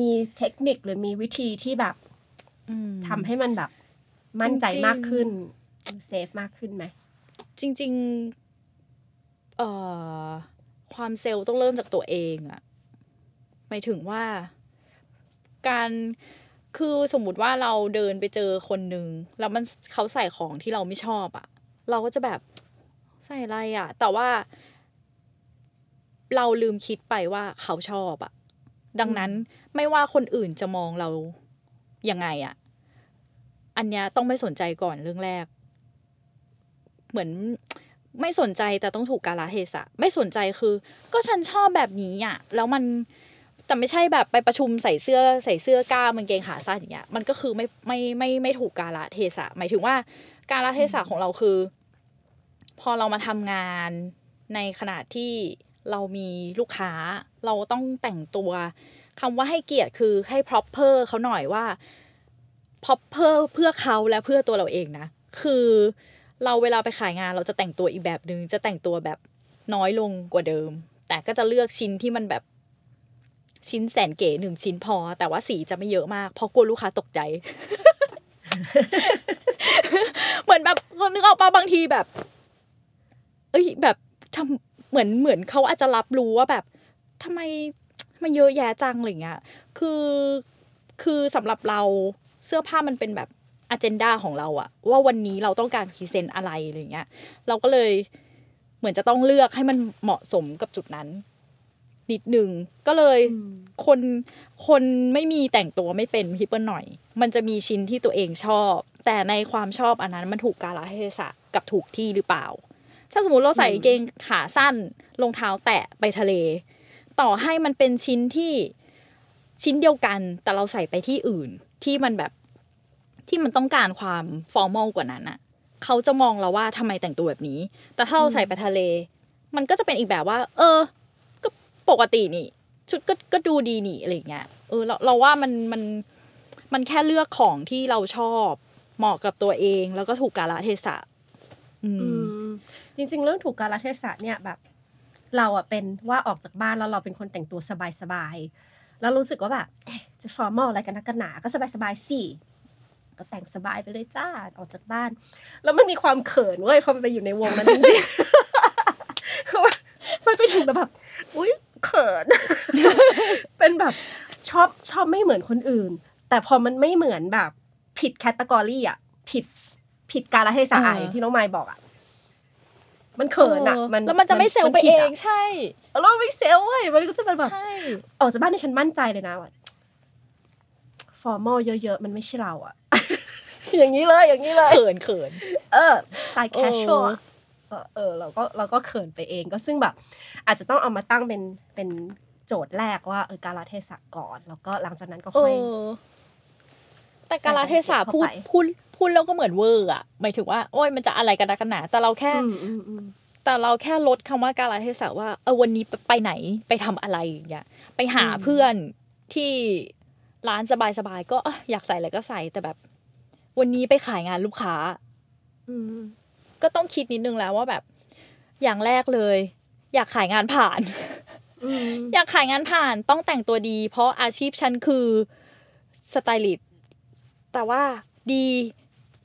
มีเทคนิคหรือมีวิธีที่แบบอืมทำให้มันแบบ มั่นใจจริงๆมากขึ้นเซฟมากขึ้นไหมจริง ๆ เอ่อความเซลล์ต้องเริ่มจากตัวเองอะหมายถึงว่า การคือสมมติว่าเราเดินไปเจอคนหนึ่งแล้วมันเขาใส่ของที่เราไม่ชอบอะเราก็จะแบบใส่อะไรอะแต่ว่า เราลืมคิดไปว่าเขาชอบอะดังนั้นไม่ว่าคนอื่นจะมองเรายังไงอะอันเนี้ยต้องไม่สนใจก่อนเรื่องแรก เหมือน ไม่สนใจแต่ต้องถูกกาลเทศะ ไม่สนใจคือ ก็ฉันชอบแบบนี้อะแล้วมันแต่ไม่ใช่แบบไปประชุมใส่เสื้อใส่เสื้อกล้ามกางเกงขาสั้นอย่างเงี้ยมันก็คือไม่ไม่ไม่ไม่ถูกกาลเทศะ หมายถึงว่าการละเทศะของเราคือ พอเรามาทำงานในขณะที่เรามีลูกค้า เราต้องแต่งตัวคำว่าให้เกียรติคือให้ proper เขาหน่อยว่า proper เพื่อเขาและเพื่อตัวเราเองนะ คือ เราเวลาไปขายงานเราจะแต่งตัวอีกแบบหนึง่งจะแต่งตัวแบบน้อยลงกว่าเดิม แต่ก็จะเลือกชิ้นที่มันแบบชิ้นแสนเก๋หนึ่งชิ้นพอ แต่ว่าสีจะไม่เยอะมากเพราะกลัวลูกค้าตกใจ เหมือนแบบนึกออกปะบางทีแบบ เอ้ยแบบทำเหมือนเหมือนเขาอาจจะรับรู้ว่าแบบทำไมมันเยอะแยะจังอะไรเงี้ย คือคือสำหรับเราเสื้อผ้ามันเป็นแบบ อ g e n d a ของเราอะว่าวันนี้เราต้องการพรีเซนต์อะไรอะไรเงี้ย เราก็เลยเหมือนจะต้องเลือกให้มันเหมาะสมกับจุดนั้น นิดหนึ่งก็เลยคนคนไม่มีแต่งตัวไม่เป็นพี่เปิ้ลหน่อย มันจะมีชิ้นที่ตัวเองชอบ แต่ในความชอบอันนั้นมันถูกกาลเทศะกับถูกที่หรือเปล่า ถ้าสมมติเราใส่กางเกงขาสั้นรองเท้าแตะไปทะเล ต่อให้มันเป็นชิ้นที่ชิ้นเดียวกัน แต่เราใส่ไปที่อื่นที่มันแบบ ที่มันต้องการความฟอร์มอลกว่านั้นอะเขาจะมองเราว่าทำไมแต่งตัวแบบนี้ แต่ถ้าเราใส่ไปทะเล มันก็จะเป็นอีกแบบว่า เออ ก็ปกตินี่ ชุดก็ก็ดูดีนี่อะไรอย่างเงี้ย เออเราเราว่ามันมันมันแค่เลือกของที่เราชอบ เหมาะกับตัวเอง แล้วก็ถูกกาลเทศะอือืม จริง ๆ เรื่องถูกกาลเทศะเนี่ยแบบ เราอะเป็นว่าออกจากบ้านแล้วเราเป็นคนแต่งตัวสบายๆแล้วรู้สึกว่าแบบจะ formal อะไรกันนักกันหนา ก็สบายๆสิ ก็แต่งสบายไปเลยจ้าออกจากบ้าน แล้วมันมีความเขินเว้ยพอมันไปอยู่ในวงนั้นจริงๆมันไปถึงแล้วแบบอุ้ยเขิน เป็นแบบชอบชอบไม่เหมือนคนอื่น แต่พอมันไม่เหมือนแบบ ผิด category อะผิดผิดกาลเทศะเอออย่างที่น้องไมค์บอกอะมันเขินอะเออมันแล้วมันจะไม่ self ไปผิเอดะงใช่แล้วมันไม่ self เว้ยมันก็จะเป็นแบบใช่ออกจากบ้านที่ฉันมั่นใจเลยนะว่า formal เยอะๆ มันไม่ใช่เราอะอย่างนี้เลยอย่างนี้เลยเขินเขินเออสไตล์เอ casual เออเราก็เราก็เขินไปเองก็ซึ่งแบบ อาจจะต้องเอามาตั้งเป็นเป็นโจทย์แรกว่าเออการละเทศะก่อน แล้วก็หลังจากนั้นก็เอค่อยอแต่การละเทศะใส่รายละเอียดเข้าพูดไปพูดพูดแล้วก็เหมือนเวอร์อะหมายถึงว่าโอ้ยมันจะอะไรกันนักกันหนาแต่เราแค่อืมอืมอืมแต่เราแค่ลดคำว่าการละเทศะว่าเออวันนี้ไปไหนไปทำอะไรอย่างเงี้ยไปหาอืมเพื่อนที่ ร้านสบายๆก็เอ้ออยากใส่อะไรก็ใส่แต่แบบ วันนี้ไปขายงานลูกค้าอืมก็ต้องคิดนิดนึงแล้วว่าแบบ อย่างแรกเลย อยากขายงานผ่านอืมอยากขายงานผ่านต้องแต่งตัวดี เพราะอาชีพฉันคือสไตลิสต์แต่ว่าดี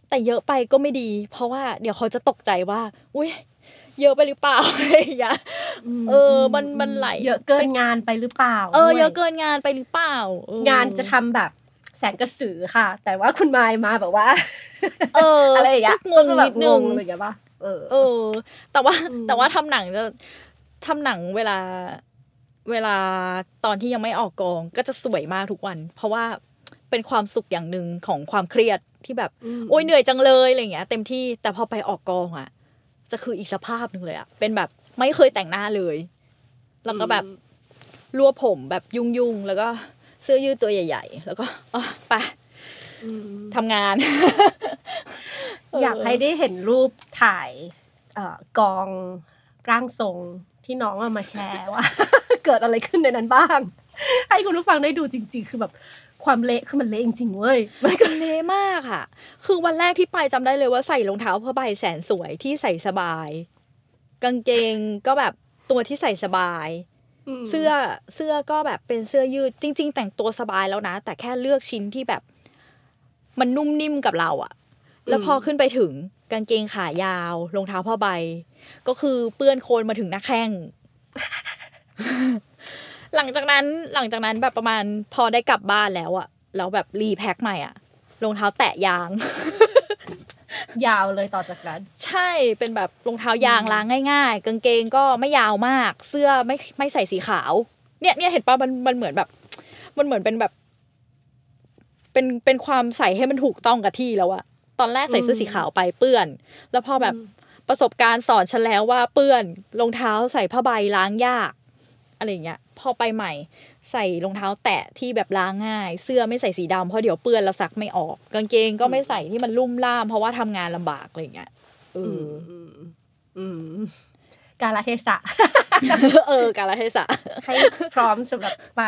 แต่เยอะไปก็ไม่ดี เพราะว่าเดี๋ยวเขาจะตกใจว่า อุ้ย เยอะไปหรือเปล่าอะไรอย่างเงี้ยเออ มันมันไหลเยอะเกินงานไปหรือเปล่า เออด้วยเยอะเกินงานไปหรือเปล่าเอองานจะทำแบบแสงกระสือค่ะ แต่ว่าคุณมายมาแบบว่า เอออะไรอย่างเงี้ยก็งงก็แบบนิดนึงงอะไรอย่างเงี้ยป่ะเออ เออ แต่ว่าอืมแต่ว่าทำหนังจะทำหนังเวลาเวลาตอนที่ยังไม่ออกกองก็จะสวยมากทุกวัน เพราะว่าเป็นความสุขอย่างหนึ่งของความเครียดที่แบบมโอ้ยเหนื่อยจังเลยอะไรอย่างเงี้ย เต็มที่แต่พอไปออกกองอะ จะคืออีกสภาพหนึ่งเลยอะเป็นแบบไม่เคยแต่งหน้าเลย แล้วก็แบบรวบผมแบบยุ่งๆแล้วก็เสื้อยืดตัวใหญ่ ๆ แล้วก็อ๋อไปอืมทำงาน อยากให้ได้เห็นรูปถ่ายเอ่อกองร่างทรงที่น้องเอามาแชร์ว่า เกิดอะไรขึ้นในนั้นบ้าง ให้คุณผู้ฟังได้ดูจริง ๆ คือแบบ ความเละคือมันเละจริงๆเว้ยมันก็มันเละมากค่ะ คือวันแรกที่ไปจำได้เลยว่าใส่รองเท้าผ้าใบแสนสวยที่ใส่สบาย กางเกงก็แบบตัวที่ใส่สบาย เสื้อเสื้อก็แบบเป็นเสื้อยืดจริง ๆ แต่งตัวสบายแล้วนะ แต่แค่เลือกชิ้นที่แบบ มันนุ่มนิ่มกับเราอะแล้วพอขึ้นไปถึงกางเกงขายาวรองเท้าผ้าใบ ก็คือเปื้อนโคลนมาถึงหน้าแข้ง หลังจากนั้นหลังจากนั้นแบบประมาณพอได้กลับบ้านแล้วอะแล้วแบบรีแพ็คใหม่อะรองเท้าแตะยาง ยาวเลยต่อจากนั้น ใช่เป็นแบบรองเท้ายางล้างง่ายๆกางเกงก็ไม่ยาวมาก เสื้อไม่ไม่ใส่สีขาว เนี่ยเนี่ยเห็นปะมันมันเหมือนแบบ มันเหมือนเป็นแบบ เป็นเป็นความใส่ให้มันถูกต้องกับที่แล้วอะตอนแรกใส่เสื้อสีขาวไปเปื้อน แล้วพอแบบประสบการณ์สอนฉันแล้วว่าเปื้อนรองเท้าใส่ผ้าใบล้างยาก อะไรอย่างเงี้ยพอไปใหม่ใส่รองเท้าแตะที่แบบล้างง่าย เสื้อไม่ใส่สีดำเพราะเดี๋ยวเปื้อนแล้วซักไม่ออก กางเกงก็ไม่ใส่ที่มันลุ่มล่าม เพราะว่าทำงานลำบากอะไรอย่างเงี้ยเอออืมอืมการละเทศะเออการละเทศะให้พร้อมสำหรับไป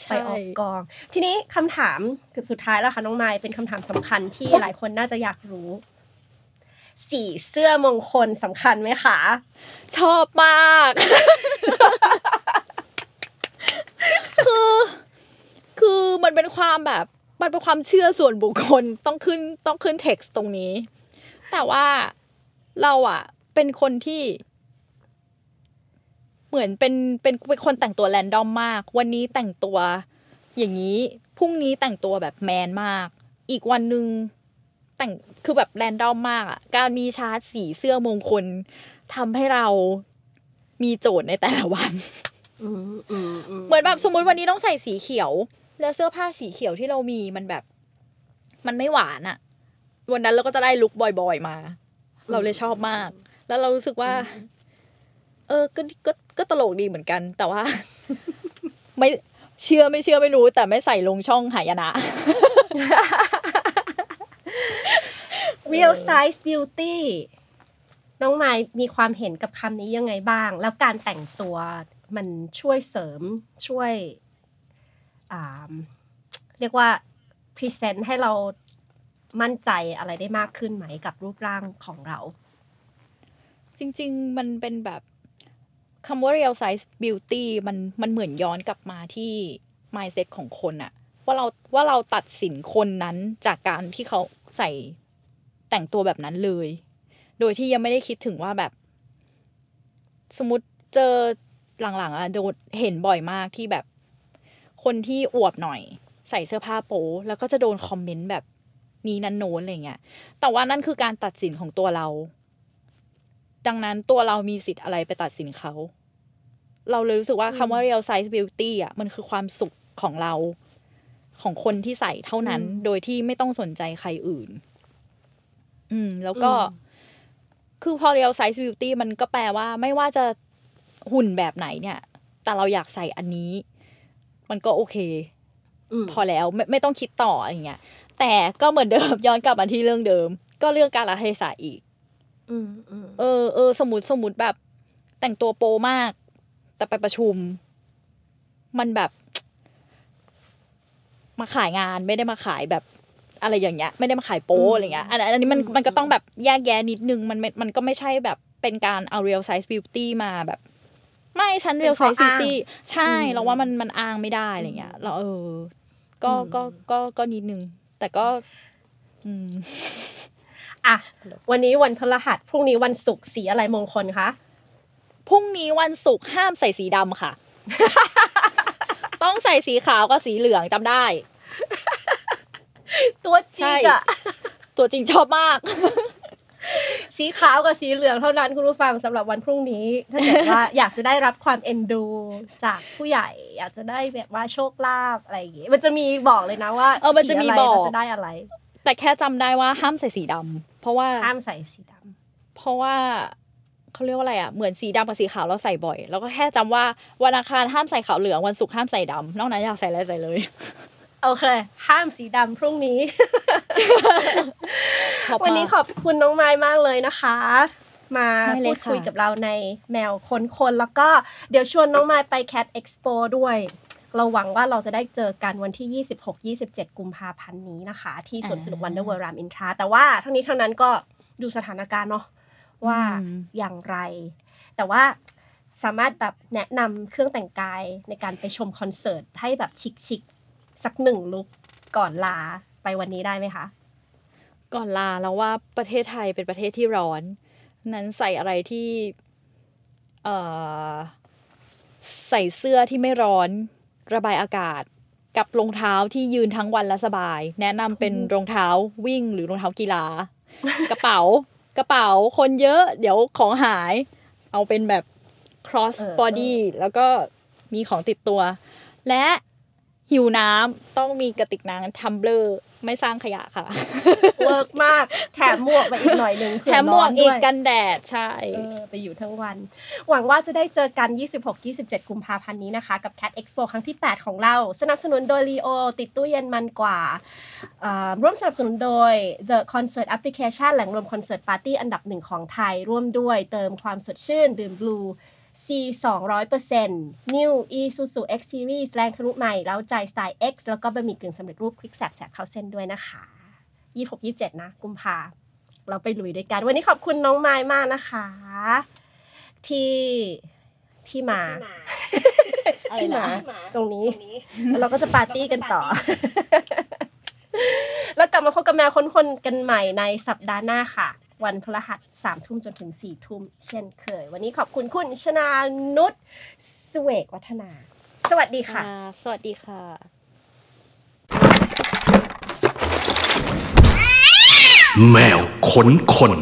ใช่ไปออกกอง ทีนี้คำถามเกือบสุดท้ายแล้วค่ะน้องนายเป็นคำถามสำคัญที่หลายคนน่าจะอยากรู้ สีเสื้อมงคลสำคัญไหมคะ ชอบมาก คือ คือมันเป็นความแบบ มันเป็นความเชื่อส่วนบุคคลต้องขึ้นต้องขึ้นเท็กซ์ตรงนี้ แต่ว่าเราอะเป็นคนที่ เหมือนเป็นเป็นเป็นคนแต่งตัวแรนดอมมาก วันนี้แต่งตัวอย่างนี้พรุ่งนี้แต่งตัวแบบแมนมาก อีกวันหนึ่ง แต่งคือแบบแรนดอมมากอะการมีชาร์ตสีเสื้อมงคลทำให้เรามีโจทย์ในแต่ละวันอืมอืมอืมเหมือนแบบสมมุติวันนี้ต้องใส่สีเขียว แล้วเสื้อผ้าสีเขียวที่เรามีมันแบบ มันไม่หวานอะวันนั้นเราก็จะได้ลุคบ่อยๆมา เราเลยชอบมาก แล้วเรารู้สึกว่า เออก็ก็ก็ตลกดีเหมือนกัน แต่ว่า ไม่เชื่อไม่เชื่อไม่รู้ แต่ไม่ใส่ลงช่องหายนะ real size beauty น้องไมายมีความเห็นกับคำนี้ยังไงบ้าง แล้วการแต่งตัวมันช่วยเสริมช่วยเรียกว่า present ให้เรามั่นใจอะไรได้มากขึ้นไหมกับรูปร่างของเรา จริง ๆ มันเป็นแบบคำว่า real size beauty มันมันเหมือนย้อนกลับมาที่ mindset ของคนอะ ว่าเราว่าเราตัดสินคนนั้นจากการที่เขาใส่แต่งตัวแบบนั้นเลย โดยที่ยังไม่ได้คิดถึงว่าแบบ สมมติเจอหลังๆอะโดนเห็นบ่อยมากที่แบบ คนที่อวบหน่อย ใส่เสื้อผ้าโป๊แล้วก็จะโดนคอมเมนต์แบบนี้นั้นโน้นอะไรเงี้ย แต่ว่านั่นคือการตัดสินของตัวเรา ดังนั้นตัวเรามีสิทธิ์อะไรไปตัดสินเขา เราเลยรู้สึกว่าคำว่า real size beauty อะ มันคือความสุขของเรา ของคนที่ใส่เท่านั้นอืมโดยที่ไม่ต้องสนใจใครอื่น อืม แล้วก็อืมคือพอ real size beauty มันก็แปลว่า ไม่ว่าจะหุ่นแบบไหนเนี่ย แต่เราอยากใส่อันนี้ มันก็โอเคอืมพอแล้วไม่ไม่ต้องคิดต่ออย่างเงี้ย แต่ก็เหมือนเดิมย้อนกลับมาที่เรื่องเดิม ก็เรื่องการละเทศะอีกอืมอืมเออเออสมมติสมมติแบบ แต่งตัวโปมาก แต่ไปประชุม มันแบบ มาขายงานไม่ได้มาขายแบบอะไรอย่างเงี้ยไม่ได้มาขายโปอะไรเงี้ยอันอันนี้มันมันก็ต้องแบบแยกแยะนิดนึงมันไม่มันก็ไม่ใช่แบบเป็นการเอา real size beauty มาแบบ ไม่ฉัน real size beauty ใช่เราว่ามันมันอ้างไม่ได้อะไรเงี้ยเราเออ ก็ก็ก็ก็นิดนึง แต่ก็ อืมอะวันนี้วันพฤหัสพรุ่งนี้วันศุกร์สีอะไรมงคลคะพรุ่งนี้วันศุกร์ห้ามใส่สีดำค่ะ ต้องใส่สีขาวกับสีเหลืองจำได้ ตัวจริงอะตัวจริงชอบมาก สีขาวกับสีเหลืองเท่านั้นคุณผู้ฟังสำหรับวันพรุ่งนี้ ถ้าเกิดว่าอยากจะได้รับความเอ็นดู จากผู้ใหญ่ อยากจะได้แบบว่าโชคลาภอะไรอย่างงี้มันจะมีบอกเลยนะว่าเออมันจะมีสีไรบอกเราจะได้อะไร แต่แค่จำได้ว่าห้ามใส่สีดำเพราะว่าห้ามใส่สีดำเพราะว่า เขาเรียกว่าอะไรอะเหมือนสีดำกับสีขาวเราใส่บ่อย แล้วก็แค่จำว่าวันอังคารห้ามใส่ขาวเหลืองวันศุกร์ห้ามใส่ดำนอกนั้นอยากใส่อะไรใส่เลยโอเค ห้ามสีดำพรุ่งนี้ชอบวันนี้มากขอบคุณน้องไม้มากเลยนะคะ มาได้เลพูยดค่ะคุยกับเราในแมวค้นคนแล้วก็เดี๋ยวชวนน้องไม้ไป Cat Expo ด้วย เราหวังว่าเราจะได้เจอกันวันที่ 26-27 กุมภาพันธ์นี้นะคะ ที่สวนสนุกวันเดอร์เวิลด์รามอินทราแต่ว่าทั้งนี้ทั้งนั้นก็ดูสถานการณ์เนาะ ว่าอย่างไร แต่ว่าสามารถแบบแนะนำเครื่องแต่งกายในการไปชมคอนเสิร์ตให้แบบชิคๆสักหนึ่งลุกก่อนลาไปวันนี้ได้ไหมคะ ก่อนลาแล้วว่าประเทศไทยเป็นประเทศที่ร้อน นั้นใส่อะไรที่เอ่อใส่เสื้อที่ไม่ร้อนระบายอากาศกับรองเท้าที่ยืนทั้งวันและสบาย แนะนำเป็นรองเท้าวิ่งหรือรองเท้ากีฬา กระเป๋า กระเป๋าคนเยอะ เดี๋ยวของหาย เอาเป็นแบบ cross เออ body แล้วก็มีของติดตัว และหิวน้ำต้องมีกระติกน้ำ tumbler ไม่สร้างขยะค่ะ work มากแถมหมวกมาอีกหน่อยหนึ่งแถมหมวกเผื่อีร้กด้วยกันแดดใช่เออไปอยู่ทั้งวัน หวังว่าจะได้เจอกัน 26-27 กุมภาพันธ์นี้นะคะ กับ Cat Expo ครั้งที่ 8 ของเรา สนับสนุนโดย Leo ติดตู้เย็นมันกว่าเอ่อร่วมสนับสนุนโดย The Concert Application แหล่งรวมคอนเสิร์ตปาร์ตี้อันดับหนึ่งของไทยร่วมด้วยเติมความสดชื่นดื่ม Blue C 200% New Isuzu X Series แรงทะลุใหม่ แล้วใจสไตล์ X แล้วก็บะหมี่กึ่งสำเร็จรูปควิกแสบแสบเข้าเส้นด้วยนะคะ26-27 นะ กุมภาเราไปลุยด้วยกัน วันนี้ขอบคุณน้องไม้มากนะคะ ที่ที่มาอะไรที่นะมา ตรงนี้แล้วเราก็จะปาร์ตี้กันต่อ แล้วกลับมาพบกับแมวคนคนๆกันใหม่ในสัปดาห์หน้าค่ะ วันพฤหัสสามทุ่มจนถึงสี่ทุ่มเช่นเคย วันนี้ขอบคุณคุณชนานุชสเวกวัฒนา สวัสดีค่ะค่ะสวัสดีค่ะ แมวขนคน